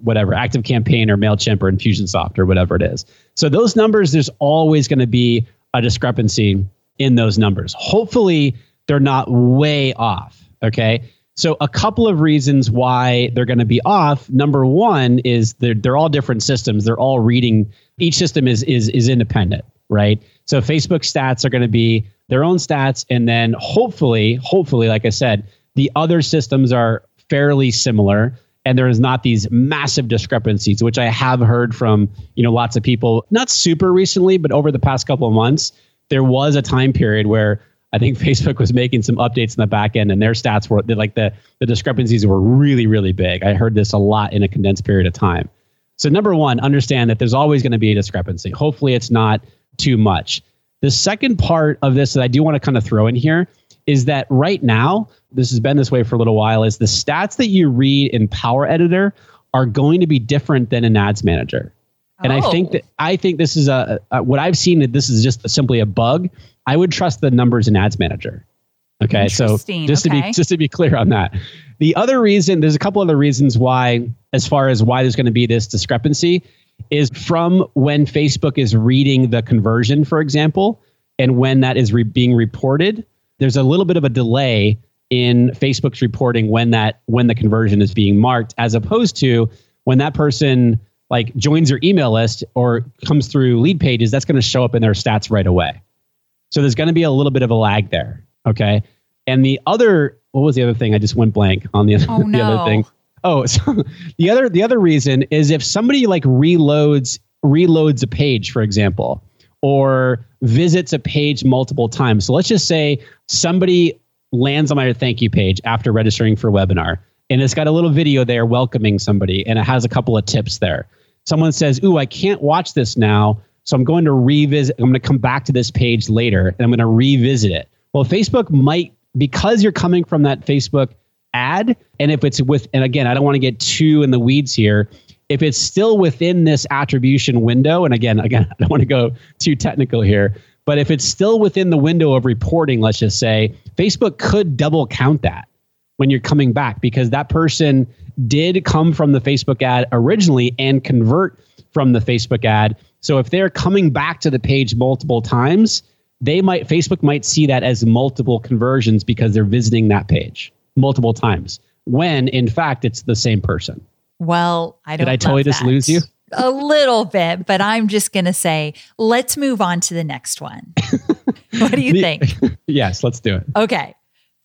[SPEAKER 2] whatever ActiveCampaign or MailChimp or Infusionsoft or whatever it is. So those numbers, there's always going to be a discrepancy in those numbers. Hopefully they're not way off. Okay. So a couple of reasons why they're going to be off. Number one is they're they're all different systems. They're all reading. Each system is is is independent, right? So Facebook stats are going to be their own stats, and then hopefully, hopefully, like I said, the other systems are fairly similar and there is not these massive discrepancies which i have heard from you know lots of people not super recently but over the past couple of months there was a time period where i think facebook was making some updates in the back end and their stats were like the the discrepancies were really really big. I heard this a lot in a condensed period of time. So number one understand that there's always going to be a discrepancy. Hopefully it's not too much. The second part of this that i do want to kind of throw in here is that right now, this has been this way for a little while, is the stats that you read in Power Editor are going to be different than in Ads Manager. And I think
[SPEAKER 1] Oh.
[SPEAKER 2] that I think this is a, a what I've seen that this is just simply a bug. I would trust the numbers in Ads Manager. Okay, so just to be just to be clear on that. The other reason, there's a couple other reasons why, as far as why there's going to be this discrepancy, is from when Facebook is reading the conversion, for example, and when that is re- being reported. There's a little bit of a delay in Facebook's reporting when that when the conversion is being marked, as opposed to when that person like joins your email list or comes through LeadPages, that's going to show up in their stats right away. So there's going to be a little bit of a lag there. Okay. And the other, what was the other thing? I just went blank on the,
[SPEAKER 1] Oh,
[SPEAKER 2] the
[SPEAKER 1] no.
[SPEAKER 2] other thing. Oh, so the other the other reason is if somebody like reloads reloads a page, for example, or visits a page multiple times. So let's just say somebody lands on my thank you page after registering for a webinar, and it's got a little video there welcoming somebody, and it has a couple of tips there. Someone says, "Ooh, I can't watch this now." So I'm going to revisit, I'm going to come back to this page later and I'm going to revisit it. Well, Facebook might, because you're coming from that Facebook ad, and if it's with, and again, I don't want to get too in the weeds here. If it's still within this attribution window, and again, again, I don't want to go too technical here, but if it's still within the window of reporting, let's just say, Facebook could double count that when you're coming back because that person did come from the Facebook ad originally and convert from the Facebook ad. So if they're coming back to the page multiple times, they might Facebook might see that as multiple conversions because they're visiting that page multiple times. When in fact it's the same person.
[SPEAKER 1] Well, I don't.
[SPEAKER 2] Did I totally just lose you?
[SPEAKER 1] A little bit, but I'm just going to say, let's move on to the next one. what do you think?
[SPEAKER 2] yes, let's do it.
[SPEAKER 1] Okay.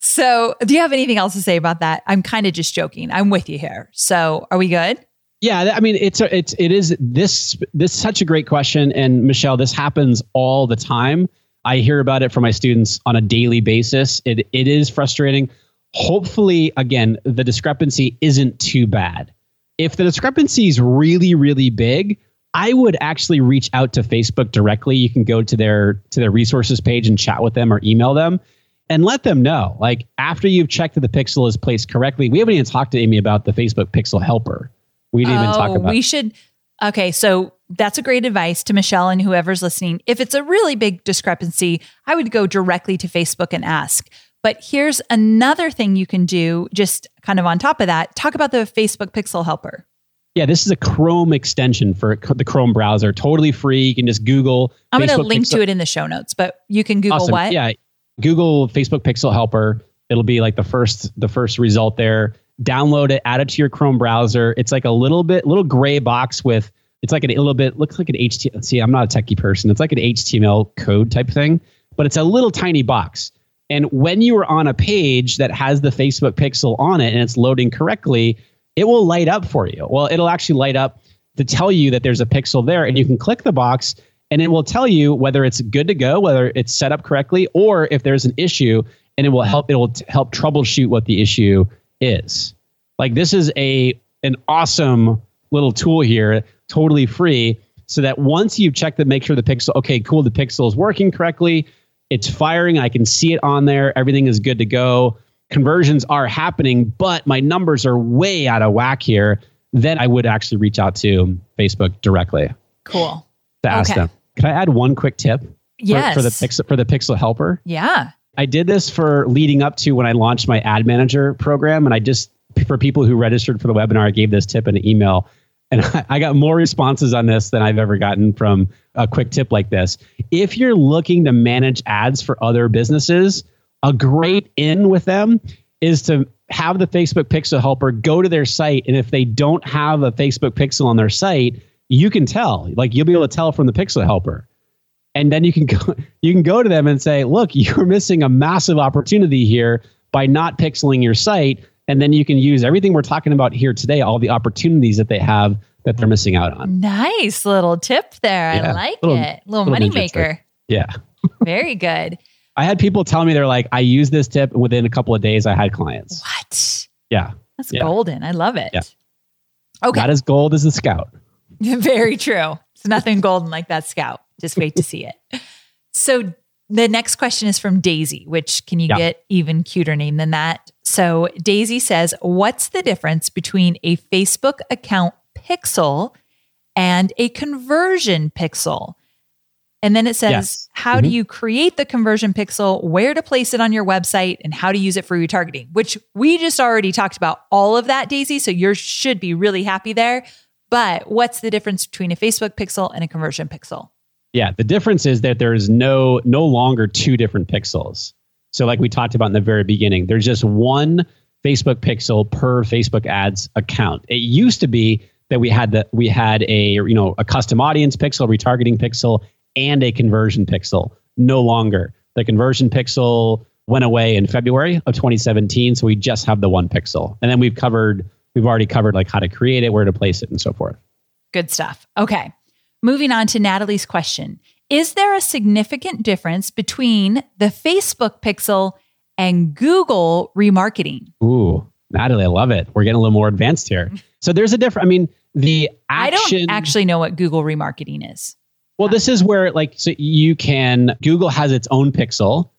[SPEAKER 1] So, do you have anything else to say about that? I'm kind of just joking. I'm with you here. So, are we good?
[SPEAKER 2] Yeah, I mean, it's it's it is this this is such a great question, and Michelle, this happens all the time. I hear about it from my students on a daily basis. It it is frustrating. Hopefully, again, the discrepancy isn't too bad. If the discrepancy is really really big, I would actually reach out to Facebook directly. You can go to their to their resources page and chat with them or email them and let them know. Like after you've checked that the pixel is placed correctly, we haven't even talked to Amy about the Facebook Pixel Helper. We didn't even talk
[SPEAKER 1] Oh,
[SPEAKER 2] about.
[SPEAKER 1] We should. Okay, so that's a great advice to Michelle and whoever's listening. If it's a really big discrepancy, I would go directly to Facebook and ask. But here's another thing you can do, just kind of on top of that. Talk about the Facebook Pixel Helper.
[SPEAKER 2] Yeah, this is a Chrome extension for the Chrome browser. Totally free. You can just Google.
[SPEAKER 1] I'm going to link
[SPEAKER 2] Pixel-
[SPEAKER 1] to it in the show notes, but you can Google
[SPEAKER 2] Awesome.
[SPEAKER 1] what?
[SPEAKER 2] Yeah, Google Facebook Pixel Helper. It'll be like the first the first result there. Download it, add it to your Chrome browser. It's like a little bit little gray box with it's like a little bit looks like an HTML. See, I'm not a techie person. It's like an HTML code type thing, but it's a little tiny box. And when you are on a page that has the Facebook pixel on it and it's loading correctly, it will light up for you. Well, it'll actually light up to tell you that there's a pixel there, and you can click the box and it will tell you whether it's good to go, whether it's set up correctly, or if there's an issue, and it will help. It will t- help troubleshoot what the issue is. Like this is a an awesome little tool here, totally free, so that once you've checked to make sure the pixel, okay, cool, the pixel is working correctly, it's firing, I can see it on there, everything is good to go. Conversions are happening, but my numbers are way out of whack here. Then I would actually reach out to Facebook directly.
[SPEAKER 1] Cool.
[SPEAKER 2] To ask
[SPEAKER 1] Okay.
[SPEAKER 2] them. Can I add one quick tip? for-
[SPEAKER 1] Yes.
[SPEAKER 2] For, the pixel for the Pixel Helper.
[SPEAKER 1] Yeah.
[SPEAKER 2] I did this for leading up to when I launched my ad manager program. And I just, for people who registered for the webinar, I gave this tip in an email. And I got more responses on this than I've ever gotten from a quick tip like this. If you're looking to manage ads for other businesses, a great in with them is to have the Facebook Pixel Helper go to their site. And if they don't have a Facebook Pixel on their site, you can tell. Like you'll be able to tell from the Pixel Helper and then you can go you can go to them and say look you're missing a massive opportunity here by not pixeling your site and then you can use everything we're talking about here today all the opportunities that they have that they're missing out on
[SPEAKER 1] Nice little tip there. I like
[SPEAKER 2] Little-
[SPEAKER 1] it. Little,
[SPEAKER 2] little
[SPEAKER 1] money maker.
[SPEAKER 2] yeah
[SPEAKER 1] Very good.
[SPEAKER 2] i had people tell me they're like i use this tip and within a couple of days i had clients
[SPEAKER 1] What?
[SPEAKER 2] yeah
[SPEAKER 1] That's
[SPEAKER 2] Yeah.
[SPEAKER 1] golden. I love it.
[SPEAKER 2] Yeah.
[SPEAKER 1] Okay.
[SPEAKER 2] not as gold as the scout
[SPEAKER 1] Very true. It's nothing golden like that scout. Just wait to see it. So the next question is from Daisy, which can you
[SPEAKER 2] Yeah.
[SPEAKER 1] get even cuter name than that? So Daisy says, What's the difference between a Facebook account pixel and a conversion pixel? And then it says,
[SPEAKER 2] Yes.
[SPEAKER 1] How do
[SPEAKER 2] Mhm.
[SPEAKER 1] you create the conversion pixel, where to place it on your website, and how to use it for retargeting? Which we just already talked about all of that, Daisy. So you should be really happy there. But what's the difference between a Facebook pixel and a conversion pixel?
[SPEAKER 2] Yeah, the difference is that there is no no longer two different pixels. So like we talked about in the very beginning, there's just one Facebook pixel per Facebook ads account. It used to be that we had the we had a you know a custom audience pixel, retargeting pixel, and a conversion pixel. No longer. The conversion pixel went away in February of 2017, so we just have the one pixel. And then we've covered we've already covered like how to create it, where to place it, and so forth.
[SPEAKER 1] Good stuff. Okay. Moving on to Natalie's question Is there a significant difference between the Facebook pixel and Google remarketing?
[SPEAKER 2] Ooh, Natalie, I love it. We're getting a little more advanced here. So there's a different. I mean, the
[SPEAKER 1] I don't actually know what Google remarketing is.
[SPEAKER 2] Well, this is where like so you can. Google has its own pixel.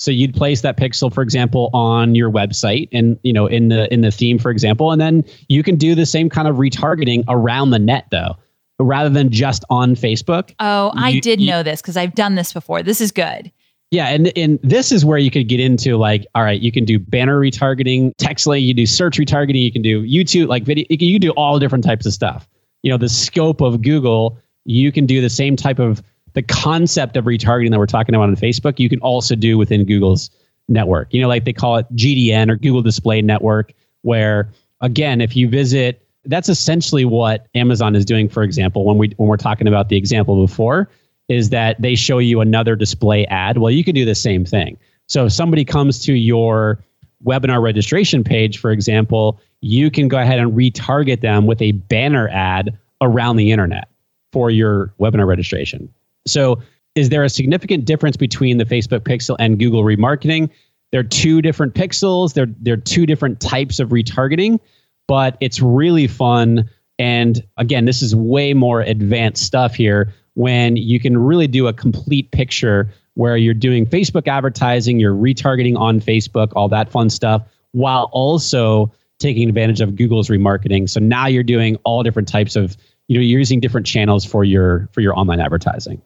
[SPEAKER 2] So you'd place that pixel, for example, on your website, and you know, in the in the theme, for example, and then you can do the same kind of retargeting around the net, though, rather than just on Facebook.
[SPEAKER 1] Oh, I
[SPEAKER 2] You-
[SPEAKER 1] did
[SPEAKER 2] you-
[SPEAKER 1] know this because I've done this before. This is good.
[SPEAKER 2] Yeah, and and this is where you could get into like, all right, you can do banner retargeting, text link, you do search retargeting, you can do YouTube, like video, you can, you can do all different types of stuff. You know, the scope of Google, you can do the same type of the concept of retargeting that we're talking about on Facebook. You can also do within Google's network. You know, like they call it GDN or Google Display Network, where again, if you visit, that's essentially what Amazon is doing. For example, when we when we're talking about the example before, is that they show you another display ad. Well, you can do the same thing. So if somebody comes to your webinar registration page, for example, you can go ahead and retarget them with a banner ad around the internet for your webinar registration. So is there a significant difference between the Facebook pixel and Google remarketing? They're two different pixels. They're they're two different types of retargeting, but it's really fun. And again, this is way more advanced stuff here when you can really do a complete picture where you're doing Facebook advertising, you're retargeting on Facebook, all that fun stuff, while also taking advantage of Google's remarketing. So now you're doing all different types of, you know, you're using different channels for your for your online advertising.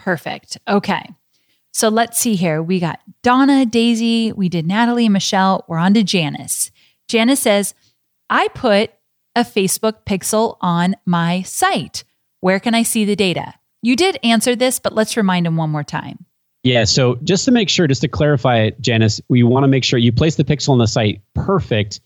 [SPEAKER 1] Perfect. Okay. So let's see here. We got Donna, Daisy, we did Natalie Michelle. We're on to Janice. Janice says, I put a Facebook pixel on my site. Where can I see the data? You did answer this, but let's remind them one more time.
[SPEAKER 2] Yeah. So just to make sure, just to clarify, it, Janice, we want to make sure you place the pixel on the site perfect.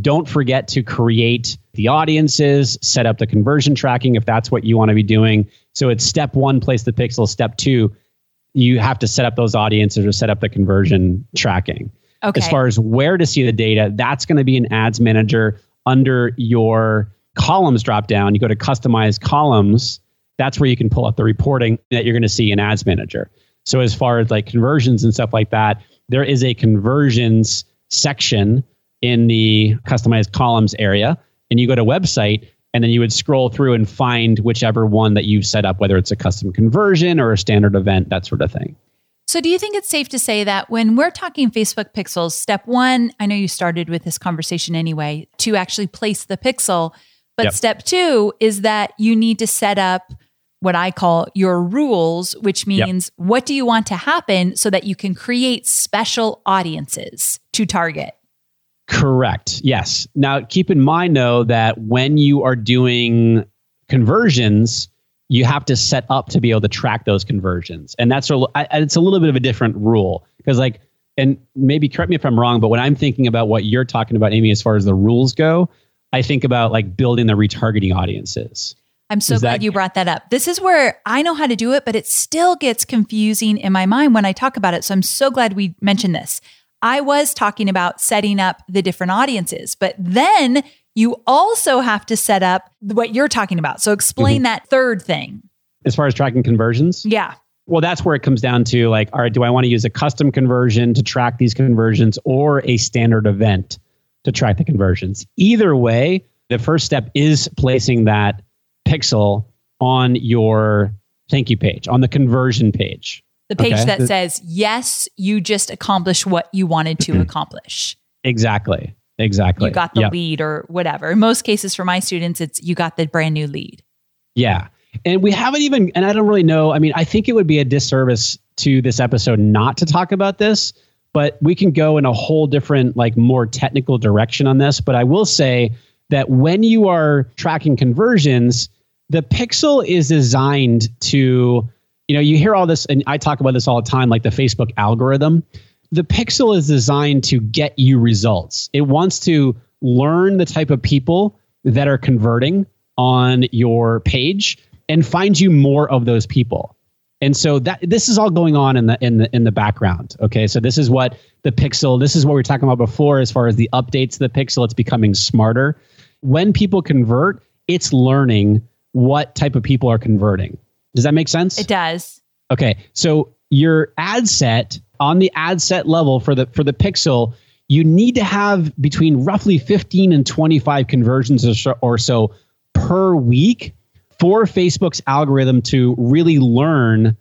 [SPEAKER 2] Don't forget to create the audiences, set up the conversion tracking if that's what you want to be doing. So it's step one, place the pixel. Step two, you have to set up those audiences or set up the conversion tracking.
[SPEAKER 1] Okay.
[SPEAKER 2] As far as where to see the data, that's going to be an ads manager under your columns drop down. You go to customize columns. That's where you can pull up the reporting that you're going to see in ads manager. So as far as like conversions and stuff like that, there is a conversions section in the customized columns area. And you go to website and then you would scroll through and find whichever one that you've set up, whether it's a custom conversion or a standard event, that sort of thing.
[SPEAKER 1] So, do you think it's safe to say that when we're talking Facebook pixels, step one, I know you started with this conversation anyway, to actually place the pixel. But
[SPEAKER 2] Yep.
[SPEAKER 1] step two is that you need to set up what I call your rules, which means what do you want to happen so that you can create special audiences to target?
[SPEAKER 2] Correct. Yes. Now, keep in mind though that when you are doing conversions, you have to set up to be able to track those conversions, and that's a, it's a little bit of a different rule because, like, and maybe correct me if I'm wrong, but when I'm thinking about what you're talking about, Amy, as far as the rules go, I think about like building the retargeting audiences.
[SPEAKER 1] I'm so
[SPEAKER 2] Is
[SPEAKER 1] glad
[SPEAKER 2] that-
[SPEAKER 1] you brought that up. This is where I know how to do it, but it still gets confusing in my mind when I talk about it. So I'm so glad we mentioned this. I was talking about setting up the different audiences, but then you also have to set up what you're talking about. So explain mm-hmm. that third thing.
[SPEAKER 2] As far as tracking conversions,
[SPEAKER 1] Yeah.
[SPEAKER 2] Well, that's where it comes down to like, all right, do I want to use a custom conversion to track these conversions or a standard event to track the conversions? Either way, the first step is placing that pixel on your thank you page, on the conversion page.
[SPEAKER 1] The page
[SPEAKER 2] Okay.
[SPEAKER 1] that
[SPEAKER 2] The-
[SPEAKER 1] says, yes, you just accomplished what you wanted to mm-hmm. accomplish.
[SPEAKER 2] Exactly. Exactly.
[SPEAKER 1] You got the
[SPEAKER 2] Yep.
[SPEAKER 1] lead or whatever. In most cases, for my students, it's you got the brand new lead.
[SPEAKER 2] Yeah. And we haven't even, and I don't really know. I mean, I think it would be a disservice to this episode not to talk about this, but we can go in a whole different, like more technical direction on this. But I will say that when you are tracking conversions, the pixel is designed to, you know, you hear all this, and I talk about this all the time, like the Facebook algorithm. The pixel is designed to get you results. It wants to learn the type of people that are converting on your page and find you more of those people. And so that this is all going on in the in the in the background. Okay, so this is what the pixel. This is what we were talking about before, as far as the updates to the pixel. It's becoming smarter. When people convert, it's learning what type of people are converting. Does that make sense?
[SPEAKER 1] It does.
[SPEAKER 2] Okay, so your ad set on the ad set level for the for the pixel, you need to have between roughly 15 and 25 conversions or so, or so per week for Facebook's algorithm to really learn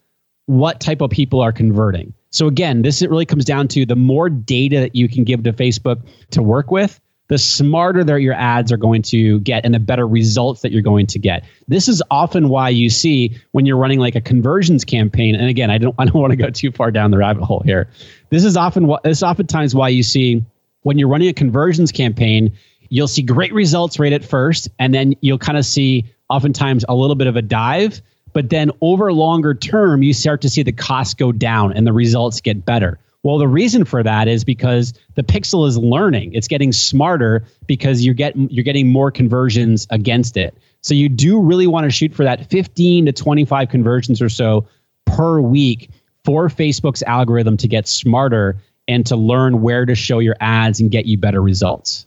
[SPEAKER 2] what type of people are converting. So again, this it really comes down to the more data that you can give to Facebook to work with, the smarter that your ads are going to get and the better results that you're going to get. This is often why you see when you're running like a conversions campaign. And again, I don't I don't want to go too far down the rabbit hole here. This is often what this is oftentimes why you see when you're running a conversions campaign, you'll see great results right at first, and then you'll kind of see oftentimes a little bit of a dive. But then over longer term, you start to see the costs go down and the results get better. Well, the reason for that is because the pixel is learning. It's getting smarter because you're getting you're getting more conversions against it. So you do really want to shoot for that 15 to 25 conversions or so per week for Facebook's algorithm to get smarter and to learn where to show your ads and get you better results.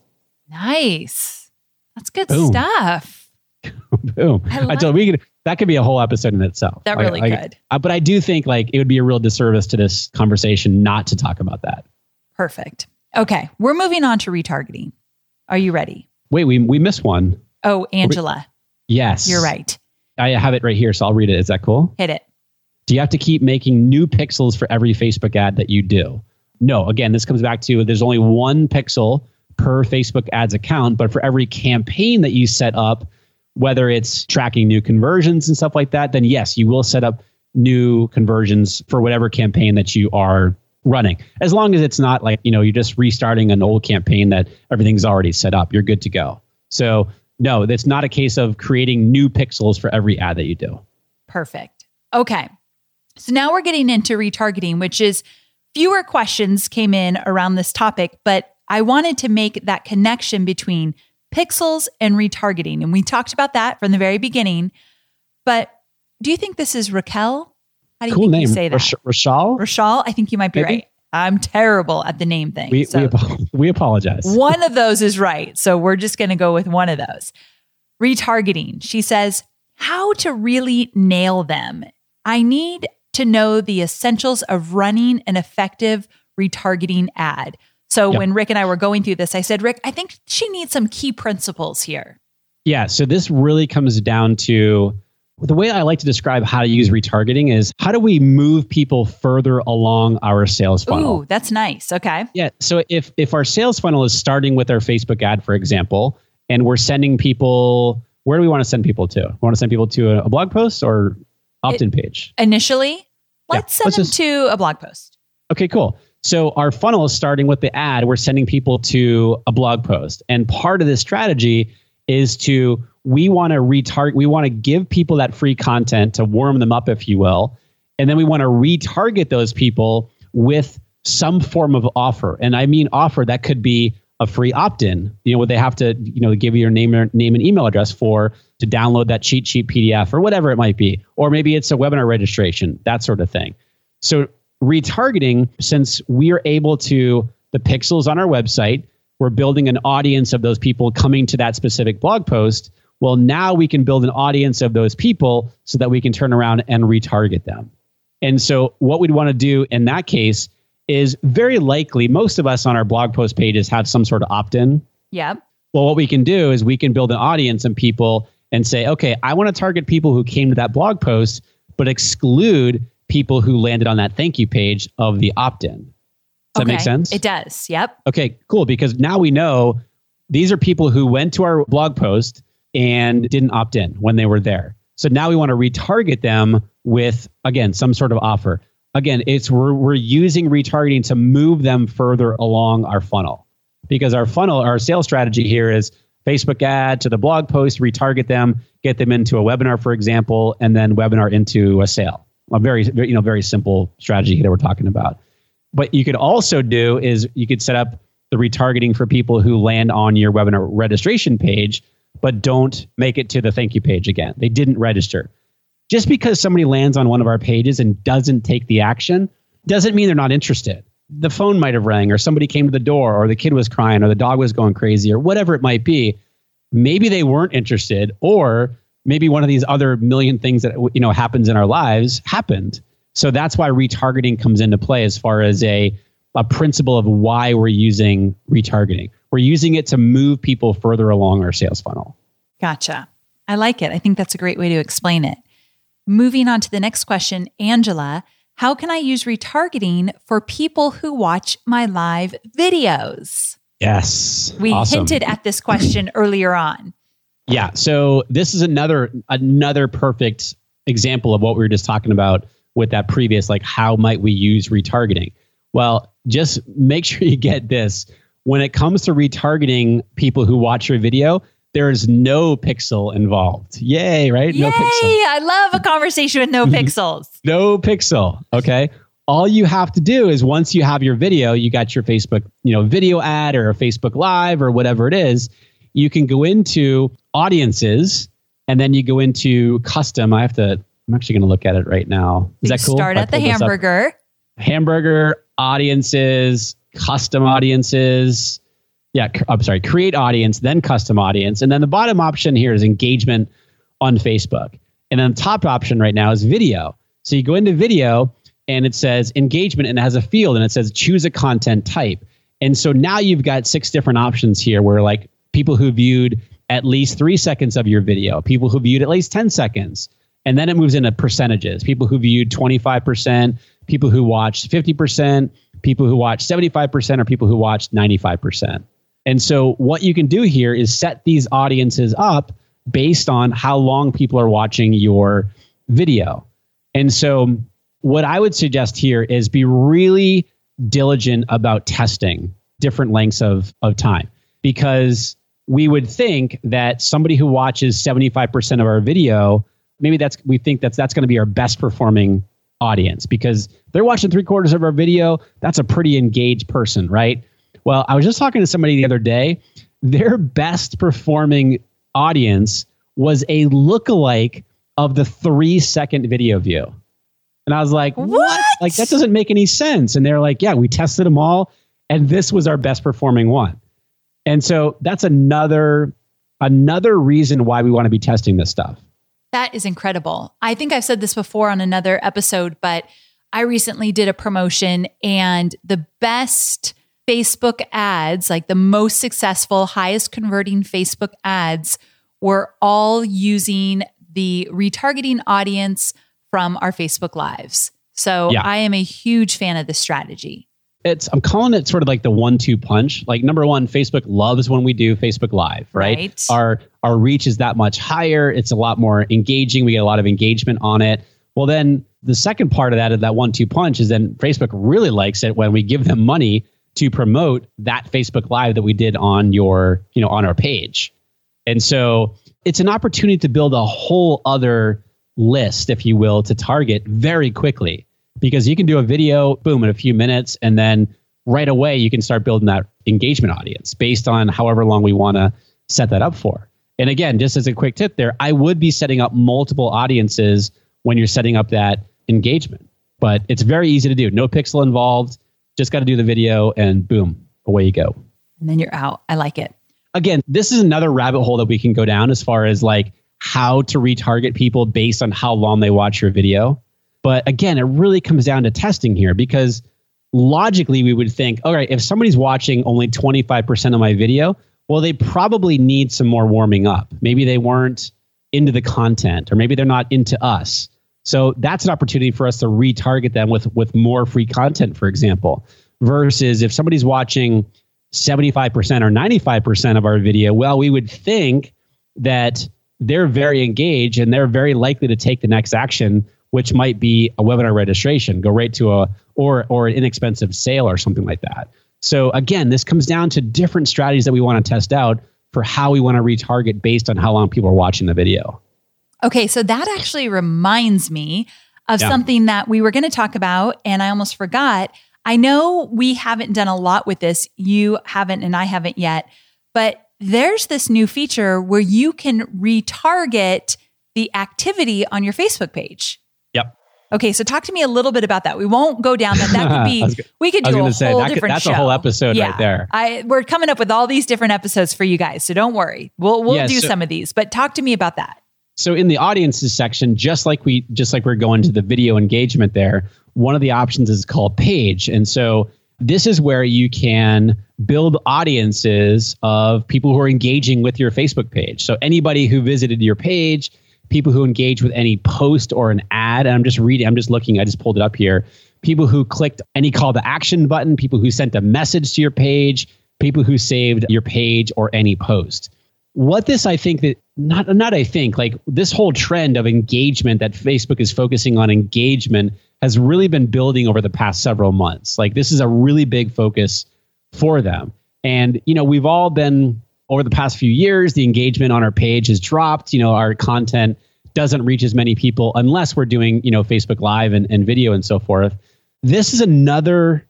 [SPEAKER 1] Nice. That's good
[SPEAKER 2] Boom.
[SPEAKER 1] stuff.
[SPEAKER 2] Boom.
[SPEAKER 1] I
[SPEAKER 2] I, told we could that could be a whole episode in itself.
[SPEAKER 1] That really
[SPEAKER 2] I-
[SPEAKER 1] could.
[SPEAKER 2] uh, but I do think like it would be a real disservice to this conversation not to talk about that.
[SPEAKER 1] Perfect. Okay, we're moving on to retargeting. Are you ready?
[SPEAKER 2] Wait, we we missed one.
[SPEAKER 1] Oh, Angela,
[SPEAKER 2] Yes.
[SPEAKER 1] you're right.
[SPEAKER 2] I have it right here, so I'll read it. Is that cool?
[SPEAKER 1] Hit it.
[SPEAKER 2] Do you have to keep making new pixels for every Facebook ad that you do? No. Again, this comes back to there's only one pixel per Facebook ads account, but for every campaign that you set up, whether it's tracking new conversions and stuff like that, then yes, you will set up new conversions for whatever campaign that you are running. As long as it's not like, you know, you're just restarting an old campaign that everything's already set up, you're good to go. So, no, it's not a case of creating new pixels for every ad that you do.
[SPEAKER 1] Perfect. Okay. So now we're getting into retargeting, which is fewer questions came in around this topic, but I wanted to make that connection between pixels and retargeting. And we talked about that from the very beginning. But do you think this is Raquel? How do you
[SPEAKER 2] cool
[SPEAKER 1] think
[SPEAKER 2] name.
[SPEAKER 1] you say that?
[SPEAKER 2] Rashal?
[SPEAKER 1] Rachel, I think you might be
[SPEAKER 2] Maybe?
[SPEAKER 1] right. I'm terrible at the name thing.
[SPEAKER 2] we,
[SPEAKER 1] so
[SPEAKER 2] we, apo- we apologize.
[SPEAKER 1] one of those is right. So we're just going to go with one of those. Retargeting. She says, how to really nail them. I need to know the essentials of running an effective retargeting ad. So
[SPEAKER 2] Yep.
[SPEAKER 1] when Rick and I were going through this, I said, Rick, I think she needs some key principles here.
[SPEAKER 2] Yeah. So this really comes down to the way I like to describe how to use retargeting is how do we move people further along our sales funnel?
[SPEAKER 1] Ooh, that's nice. Okay.
[SPEAKER 2] Yeah. So if if our sales funnel is starting with our Facebook ad, for example, and we're sending people, where do we want to send people to? We want to send people to a, a blog post or opt-in page?
[SPEAKER 1] Initially, let's send
[SPEAKER 2] let's
[SPEAKER 1] them
[SPEAKER 2] just-
[SPEAKER 1] to a blog post.
[SPEAKER 2] Okay, cool. So our funnel is starting with the ad. We're sending people to a blog post, and part of this strategy is to we want to retarget. We want to give people that free content to warm them up, if you will, and then we want to retarget those people with some form of offer. And I mean offer that could be a free opt-in. You know, where they have to you know give you your name, name and email address for to download that cheat sheet PDF or whatever it might be, or maybe it's a webinar registration, that sort of thing. So retargeting, since we are able to the pixels on our website, we're building an audience of those people coming to that specific blog post. Well, now we can build an audience of those people so that we can turn around and retarget them. And so, what we'd want to do in that case is very likely most of us on our blog post pages have some sort of opt in.
[SPEAKER 1] Yep.
[SPEAKER 2] Well, what we can do is we can build an audience and people and say, okay, I want to target people who came to that blog post, but exclude people who landed on that thank you page of the opt in. Does that make sense?
[SPEAKER 1] It does. Yep.
[SPEAKER 2] Okay, cool. Because now we know these are people who went to our blog post and didn't opt in when they were there. So now we want to retarget them with, again, some sort of offer. Again, it's we're, we're using retargeting to move them further along our funnel because our funnel, our sales strategy here is Facebook ad to the blog post, retarget them, get them into a webinar, for example, and then webinar into a sale. A very, very you know, very simple strategy that we're talking about. But you could also do is you could set up the retargeting for people who land on your webinar registration page, but don't make it to the thank you page again. They didn't register. Just because somebody lands on one of our pages and doesn't take the action doesn't mean they're not interested. The phone might have rang, or somebody came to the door, or the kid was crying, or the dog was going crazy, or whatever it might be. Maybe they weren't interested, or maybe one of these other million things that you know happens in our lives happened. So that's why retargeting comes into play as far as a a principle of why we're using retargeting. We're using it to move people further along our sales funnel.
[SPEAKER 1] Gotcha. I like it. I think that's a great way to explain it. Moving on to the next question, Angela, how can I use retargeting for people who watch my live videos?
[SPEAKER 2] Yes.
[SPEAKER 1] We
[SPEAKER 2] Awesome.
[SPEAKER 1] hinted at this question earlier on.
[SPEAKER 2] Yeah. So this is another another perfect example of what we were just talking about with that previous, like how might we use retargeting? Well, just make sure you get this. When it comes to retargeting people who watch your video, there is no pixel involved. Yay, right?
[SPEAKER 1] Yay!
[SPEAKER 2] No pixel.
[SPEAKER 1] I love a conversation with no pixels.
[SPEAKER 2] No pixel. Okay. All you have to do is once you have your video, you got your Facebook, you know, video ad or a Facebook Live or whatever it is, you can go into audiences and then you go into custom. I have to, I'm actually going to look at it right now. Is
[SPEAKER 1] You
[SPEAKER 2] that cool?
[SPEAKER 1] Start at the
[SPEAKER 2] pull this up?
[SPEAKER 1] hamburger.
[SPEAKER 2] Hamburger audiences, custom audiences. Yeah, I'm sorry, create audience, then custom audience. And then the bottom option here is engagement on Facebook. And then the top option right now is video. So you go into video and it says engagement and it has a field and it says choose a content type. And so now you've got six different options here where like people who viewed at least three seconds of your video, people who viewed at least 10 seconds. And then it moves into percentages. People who viewed 25%, people who watched 50%, people who watched 75%, or people who watched 95%. And so what you can do here is set these audiences up based on how long people are watching your video. And so what I would suggest here is be really diligent about testing different lengths of, of time because we would think that somebody who watches 75% of our video, maybe that's we think that's that's going to be our best performing audience because they're watching three quarters of our video. That's a pretty engaged person, right? Well, I was just talking to somebody the other day. Their best performing audience was a lookalike of the three second video view. And I was like, what?
[SPEAKER 1] What?
[SPEAKER 2] Like, that doesn't make any sense. And they're like, yeah, we tested them all, and this was our best performing one. And so that's another another reason why we want to be testing this stuff.
[SPEAKER 1] That is incredible. I think I've said this before on another episode, but I recently did a promotion and the best Facebook ads, like the most successful, highest converting Facebook ads, were all using the retargeting audience from our Facebook Lives. So
[SPEAKER 2] Yeah.
[SPEAKER 1] I am a huge fan of this strategy.
[SPEAKER 2] It's I'm calling it sort of like the one-two punch. Like number one, Facebook loves when we do Facebook Live, right?
[SPEAKER 1] Right.
[SPEAKER 2] Our our reach is that much higher. It's a lot more engaging. We get a lot of engagement on it. Well, then the second part of that of that one-two punch is then Facebook really likes it when we give them money to promote that Facebook Live that we did on your, you know, on our page. And so it's an opportunity to build a whole other list, if you will, to target very quickly because you can do a video, boom, in a few minutes, and then right away you can start building that engagement audience based on however long we want to set that up for. And again, just as a quick tip there, I would be setting up multiple audiences when you're setting up that engagement. But it's very easy to do. No pixel involved. Just got to do the video and boom, away you go
[SPEAKER 1] And then you're out. I like it.
[SPEAKER 2] again, this is another rabbit hole that we can go down as far as like how to retarget people based on how long they watch your video. But again, it really comes down to testing here because logically we would think, all right, if somebody's watching only 25% of my video, well, they probably need some more warming up. Maybe they weren't into the content or maybe they're not into us. So that's an opportunity for us to retarget them with with more free content, for example. Versus if somebody's watching 75% or 95% of our video, well, we would think that they're very engaged and they're very likely to take the next action, which might be a webinar registration, go right to a or or an inexpensive sale or something like that. So again, this comes down to different strategies that we want to test out for how we want to retarget based on how long people are watching the video.
[SPEAKER 1] Okay, so that actually reminds me of
[SPEAKER 2] Yeah.
[SPEAKER 1] something that we were going to talk about, and I almost forgot. I know we haven't done a lot with this. You haven't, and I haven't yet, but there's this new feature where you can retarget the activity on your Facebook page. Okay, so talk to me a little bit about that. We won't go down that. That could be.
[SPEAKER 2] was
[SPEAKER 1] we could do a
[SPEAKER 2] say,
[SPEAKER 1] whole
[SPEAKER 2] that could-
[SPEAKER 1] different
[SPEAKER 2] that's
[SPEAKER 1] show.
[SPEAKER 2] a whole episode right there.
[SPEAKER 1] I we're coming up with all these different episodes for you guys, so don't worry. We'll we'll
[SPEAKER 2] Yeah,
[SPEAKER 1] do
[SPEAKER 2] so-
[SPEAKER 1] some of these. But talk to me about that.
[SPEAKER 2] so in the audiences section just like we just like we're going to the video engagement there one of the options is called page and so this is where you can build audiences of people who are engaging with your facebook page so anybody who visited your page people who engage with any post or an ad and i'm just reading i'm just looking i just pulled it up here people who clicked any call to action button people who sent a message to your page people who saved your page or any post what this I think that not not I think like this whole trend of engagement that Facebook is focusing on engagement has really been building over the past several months. Like this is a really big focus for them. And you know, we've all been over the past few years the engagement on our page has dropped, you know, our content doesn't reach as many people unless we're doing, you know, Facebook live and, and video and so forth. This is another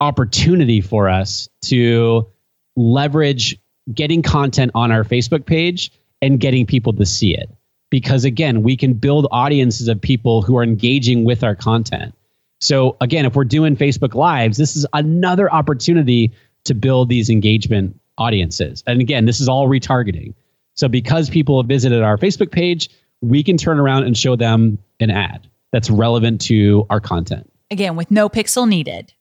[SPEAKER 2] opportunity for us to leverage getting content on our Facebook page and getting people to see it. Because again, we can build audiences of people who are engaging with our content. So again, if we're doing Facebook Lives, this is another opportunity to build these engagement audiences. And again, this is all retargeting. So because people have visited our Facebook page, we can turn around and show them an ad that's relevant to our content.
[SPEAKER 1] Again, with no pixel needed.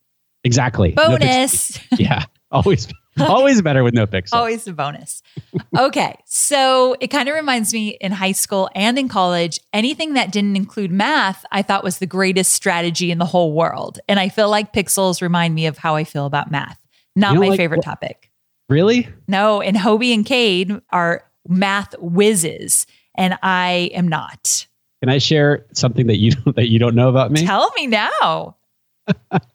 [SPEAKER 2] Exactly. No
[SPEAKER 1] Bonus.
[SPEAKER 2] yeah. Always always better with no pixel.
[SPEAKER 1] Always a bonus. Okay. So it kind of reminds me in high school and in college, anything that didn't include math, I thought was the greatest strategy in the whole world. And I feel like pixels remind me of how I feel about math. Not
[SPEAKER 2] You know,
[SPEAKER 1] my
[SPEAKER 2] like,
[SPEAKER 1] favorite topic.
[SPEAKER 2] Really?
[SPEAKER 1] No, and Hobie and Cade are math whizzes, and I am not.
[SPEAKER 2] Can I share something that you don't, that you don't know about me?
[SPEAKER 1] Tell me now.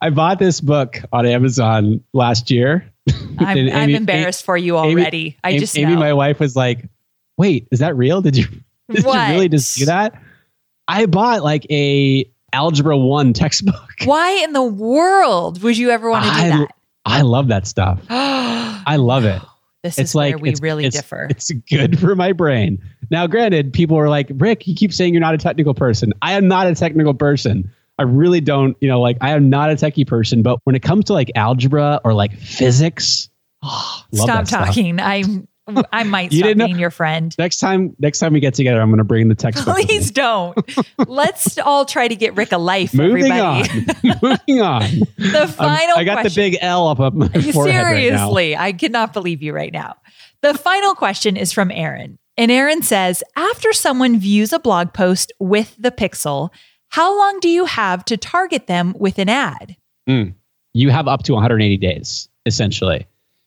[SPEAKER 2] I bought this book on Amazon last year.
[SPEAKER 1] I'm,
[SPEAKER 2] And
[SPEAKER 1] I'm
[SPEAKER 2] Amy-
[SPEAKER 1] embarrassed for you
[SPEAKER 2] Amy-
[SPEAKER 1] already. I just
[SPEAKER 2] Amy,
[SPEAKER 1] know.
[SPEAKER 2] my wife, was like, "Wait, is that real? Did you did you really just do that?" I bought like a Algebra 1 textbook.
[SPEAKER 1] Why in the world would you ever want to do
[SPEAKER 2] I,
[SPEAKER 1] that?
[SPEAKER 2] I love that stuff. I love it.
[SPEAKER 1] This
[SPEAKER 2] It's
[SPEAKER 1] is
[SPEAKER 2] like
[SPEAKER 1] where we really
[SPEAKER 2] it's,
[SPEAKER 1] differ.
[SPEAKER 2] It's good for my brain. Now, granted, people are like, Rick, you keep saying you're not a technical person. I am not a technical person. I really don't, you know, like I am not a techie person. But when it comes to like algebra or like physics, oh, love
[SPEAKER 1] Stop
[SPEAKER 2] that stuff.
[SPEAKER 1] talking. I might
[SPEAKER 2] You
[SPEAKER 1] stop
[SPEAKER 2] didn't know-
[SPEAKER 1] being your friend.
[SPEAKER 2] Next time, next time we get together, I'm going to bring the textbook.
[SPEAKER 1] Please don't. Let's all try to get Rick a life,
[SPEAKER 2] Moving
[SPEAKER 1] everybody.
[SPEAKER 2] on. Moving on.
[SPEAKER 1] The final
[SPEAKER 2] I got
[SPEAKER 1] question.
[SPEAKER 2] the big L up, up my forehead right.
[SPEAKER 1] Seriously, I cannot believe you right now. The final question is from Aaron. And Aaron says After someone views a blog post with the pixel, how long do you have to target them with an ad? Hmm.
[SPEAKER 2] you have up to 180 days essentially.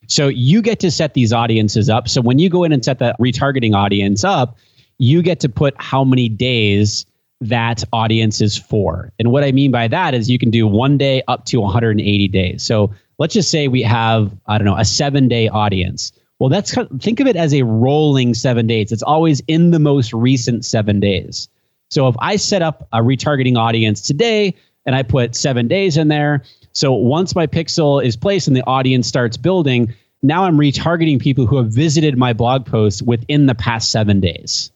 [SPEAKER 2] So you get to set these audiences up. So when you go in and set that retargeting audience up, you get to put how many days that audience is for. And what I mean by that is you can do one day up to 180 days. So let's just say we have, I don't know, a seven day audience. Well, that's think of it as a rolling seven days. It's always in the most recent seven days. So if I set up a retargeting audience today and I put seven days in there, so once my pixel is placed and the audience starts building, now I'm retargeting people who have visited my blog post within the past seven days.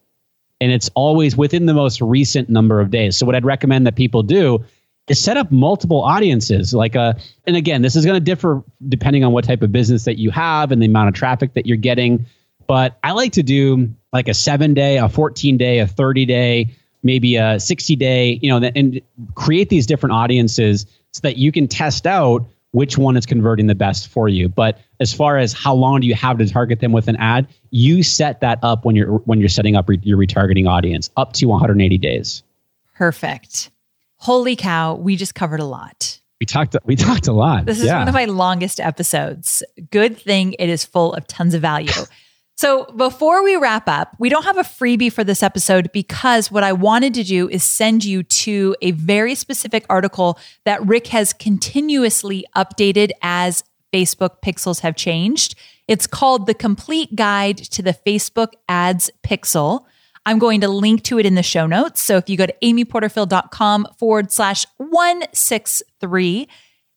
[SPEAKER 2] And it's always within the most recent number of days. So what I'd recommend that people do is set up multiple audiences. Like a, and again, this is going to differ depending on what type of business that you have and the amount of traffic that you're getting. But I like to do like a seven day, a 14 day, a 30 day, maybe a 60 day, you know, and create these different audiences so that you can test out which one is converting the best for you. But as far as how long do you have to target them with an ad, you set that up when you're when you're setting up re- your retargeting audience up to 180 days.
[SPEAKER 1] Perfect. Holy cow, we just covered a lot.
[SPEAKER 2] We talked we talked a lot.
[SPEAKER 1] This is
[SPEAKER 2] yeah.
[SPEAKER 1] one of my longest episodes. Good thing it is full of tons of value. So, before we wrap up, we don't have a freebie for this episode because what I wanted to do is send you to a very specific article that Rick has continuously updated as Facebook pixels have changed. It's called The Complete Guide to the Facebook Ads Pixel. I'm going to link to it in the show notes. So if you go to amyporterfield.com forward slash 163,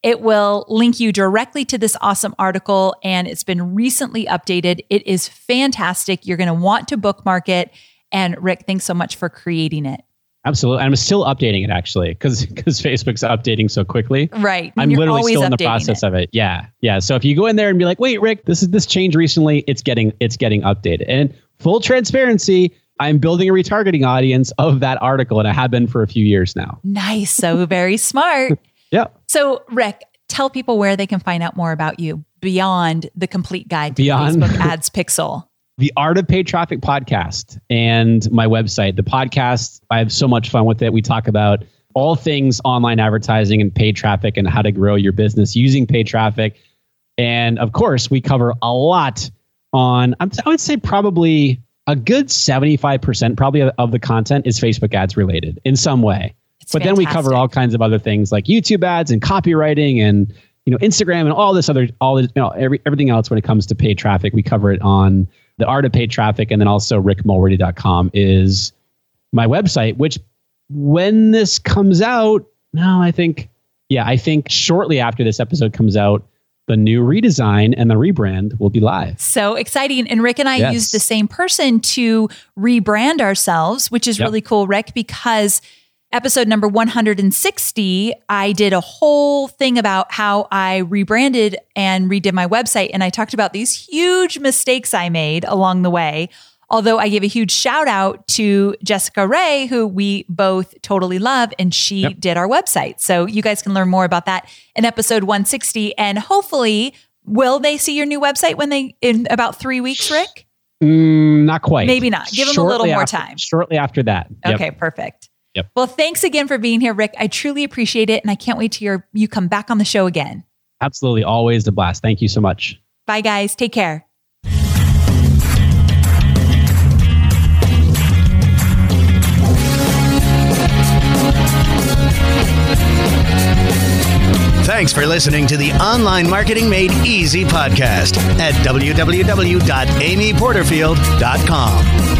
[SPEAKER 1] it will link you directly to this awesome article and it's been recently updated. It is fantastic. You're going to want to bookmark it. And Rick, thanks so much for creating it.
[SPEAKER 2] Absolutely. I'm still updating it actually because because Facebook's updating so quickly.
[SPEAKER 1] Right.
[SPEAKER 2] I'm
[SPEAKER 1] You're
[SPEAKER 2] literally still in the process
[SPEAKER 1] it.
[SPEAKER 2] of it. Yeah. Yeah. So if you go in there and be like, wait, Rick, this is this change recently, it's getting it's getting updated. And full transparency, I'm building a retargeting audience of that article and I have been for a few years now.
[SPEAKER 1] Nice. So very smart.
[SPEAKER 2] Yeah.
[SPEAKER 1] So, Rick, tell people where they can find out more about you beyond the complete guide to
[SPEAKER 2] Beyond-
[SPEAKER 1] Facebook Ads Pixel.
[SPEAKER 2] the Art of Paid Traffic podcast and my website. The podcast, I have so much fun with it. We talk about all things online advertising and paid traffic and how to grow your business using paid traffic. And of course, we cover a lot on, I'm- would say probably a good 75% probably of the content is Facebook ads related in some way.
[SPEAKER 1] It's
[SPEAKER 2] but then we cover all kinds of other things like YouTube ads and copywriting and you know Instagram and all this other all this, you know every, everything else when it comes to paid traffic. We cover it on the art of paid traffic and then also rickmulready.com is my website which when this comes out no I think yeah I think shortly after this episode comes out the new redesign and the rebrand will be live.
[SPEAKER 1] So exciting. And Rick and I
[SPEAKER 2] Yes.
[SPEAKER 1] used the same person to rebrand ourselves, which is
[SPEAKER 2] Yep.
[SPEAKER 1] really cool, Rick, because episode number 160, I did a whole thing about how I rebranded and redid my website. And I talked about these huge mistakes I made along the way. Although I gave a huge shout out to Jessica Ray, who we both totally love, and she
[SPEAKER 2] Yep.
[SPEAKER 1] did our website. So you guys can learn more about that in episode 160. And hopefully, will they see your new website when they in about three weeks, Rick?
[SPEAKER 2] Mm, not quite.
[SPEAKER 1] Maybe not. Give 'em a little
[SPEAKER 2] Shortly
[SPEAKER 1] more time.
[SPEAKER 2] Shortly after that. Yep.
[SPEAKER 1] Okay, perfect.
[SPEAKER 2] Yep.
[SPEAKER 1] Well, thanks again for being here, Rick. I truly appreciate it, and I can't wait to your you come back on the show again.
[SPEAKER 2] Absolutely. Always a blast. Thank you so much.
[SPEAKER 1] Bye, guys. Take care.
[SPEAKER 3] Thanks for listening to the Online Marketing Made Easy podcast at www.amyporterfield.com.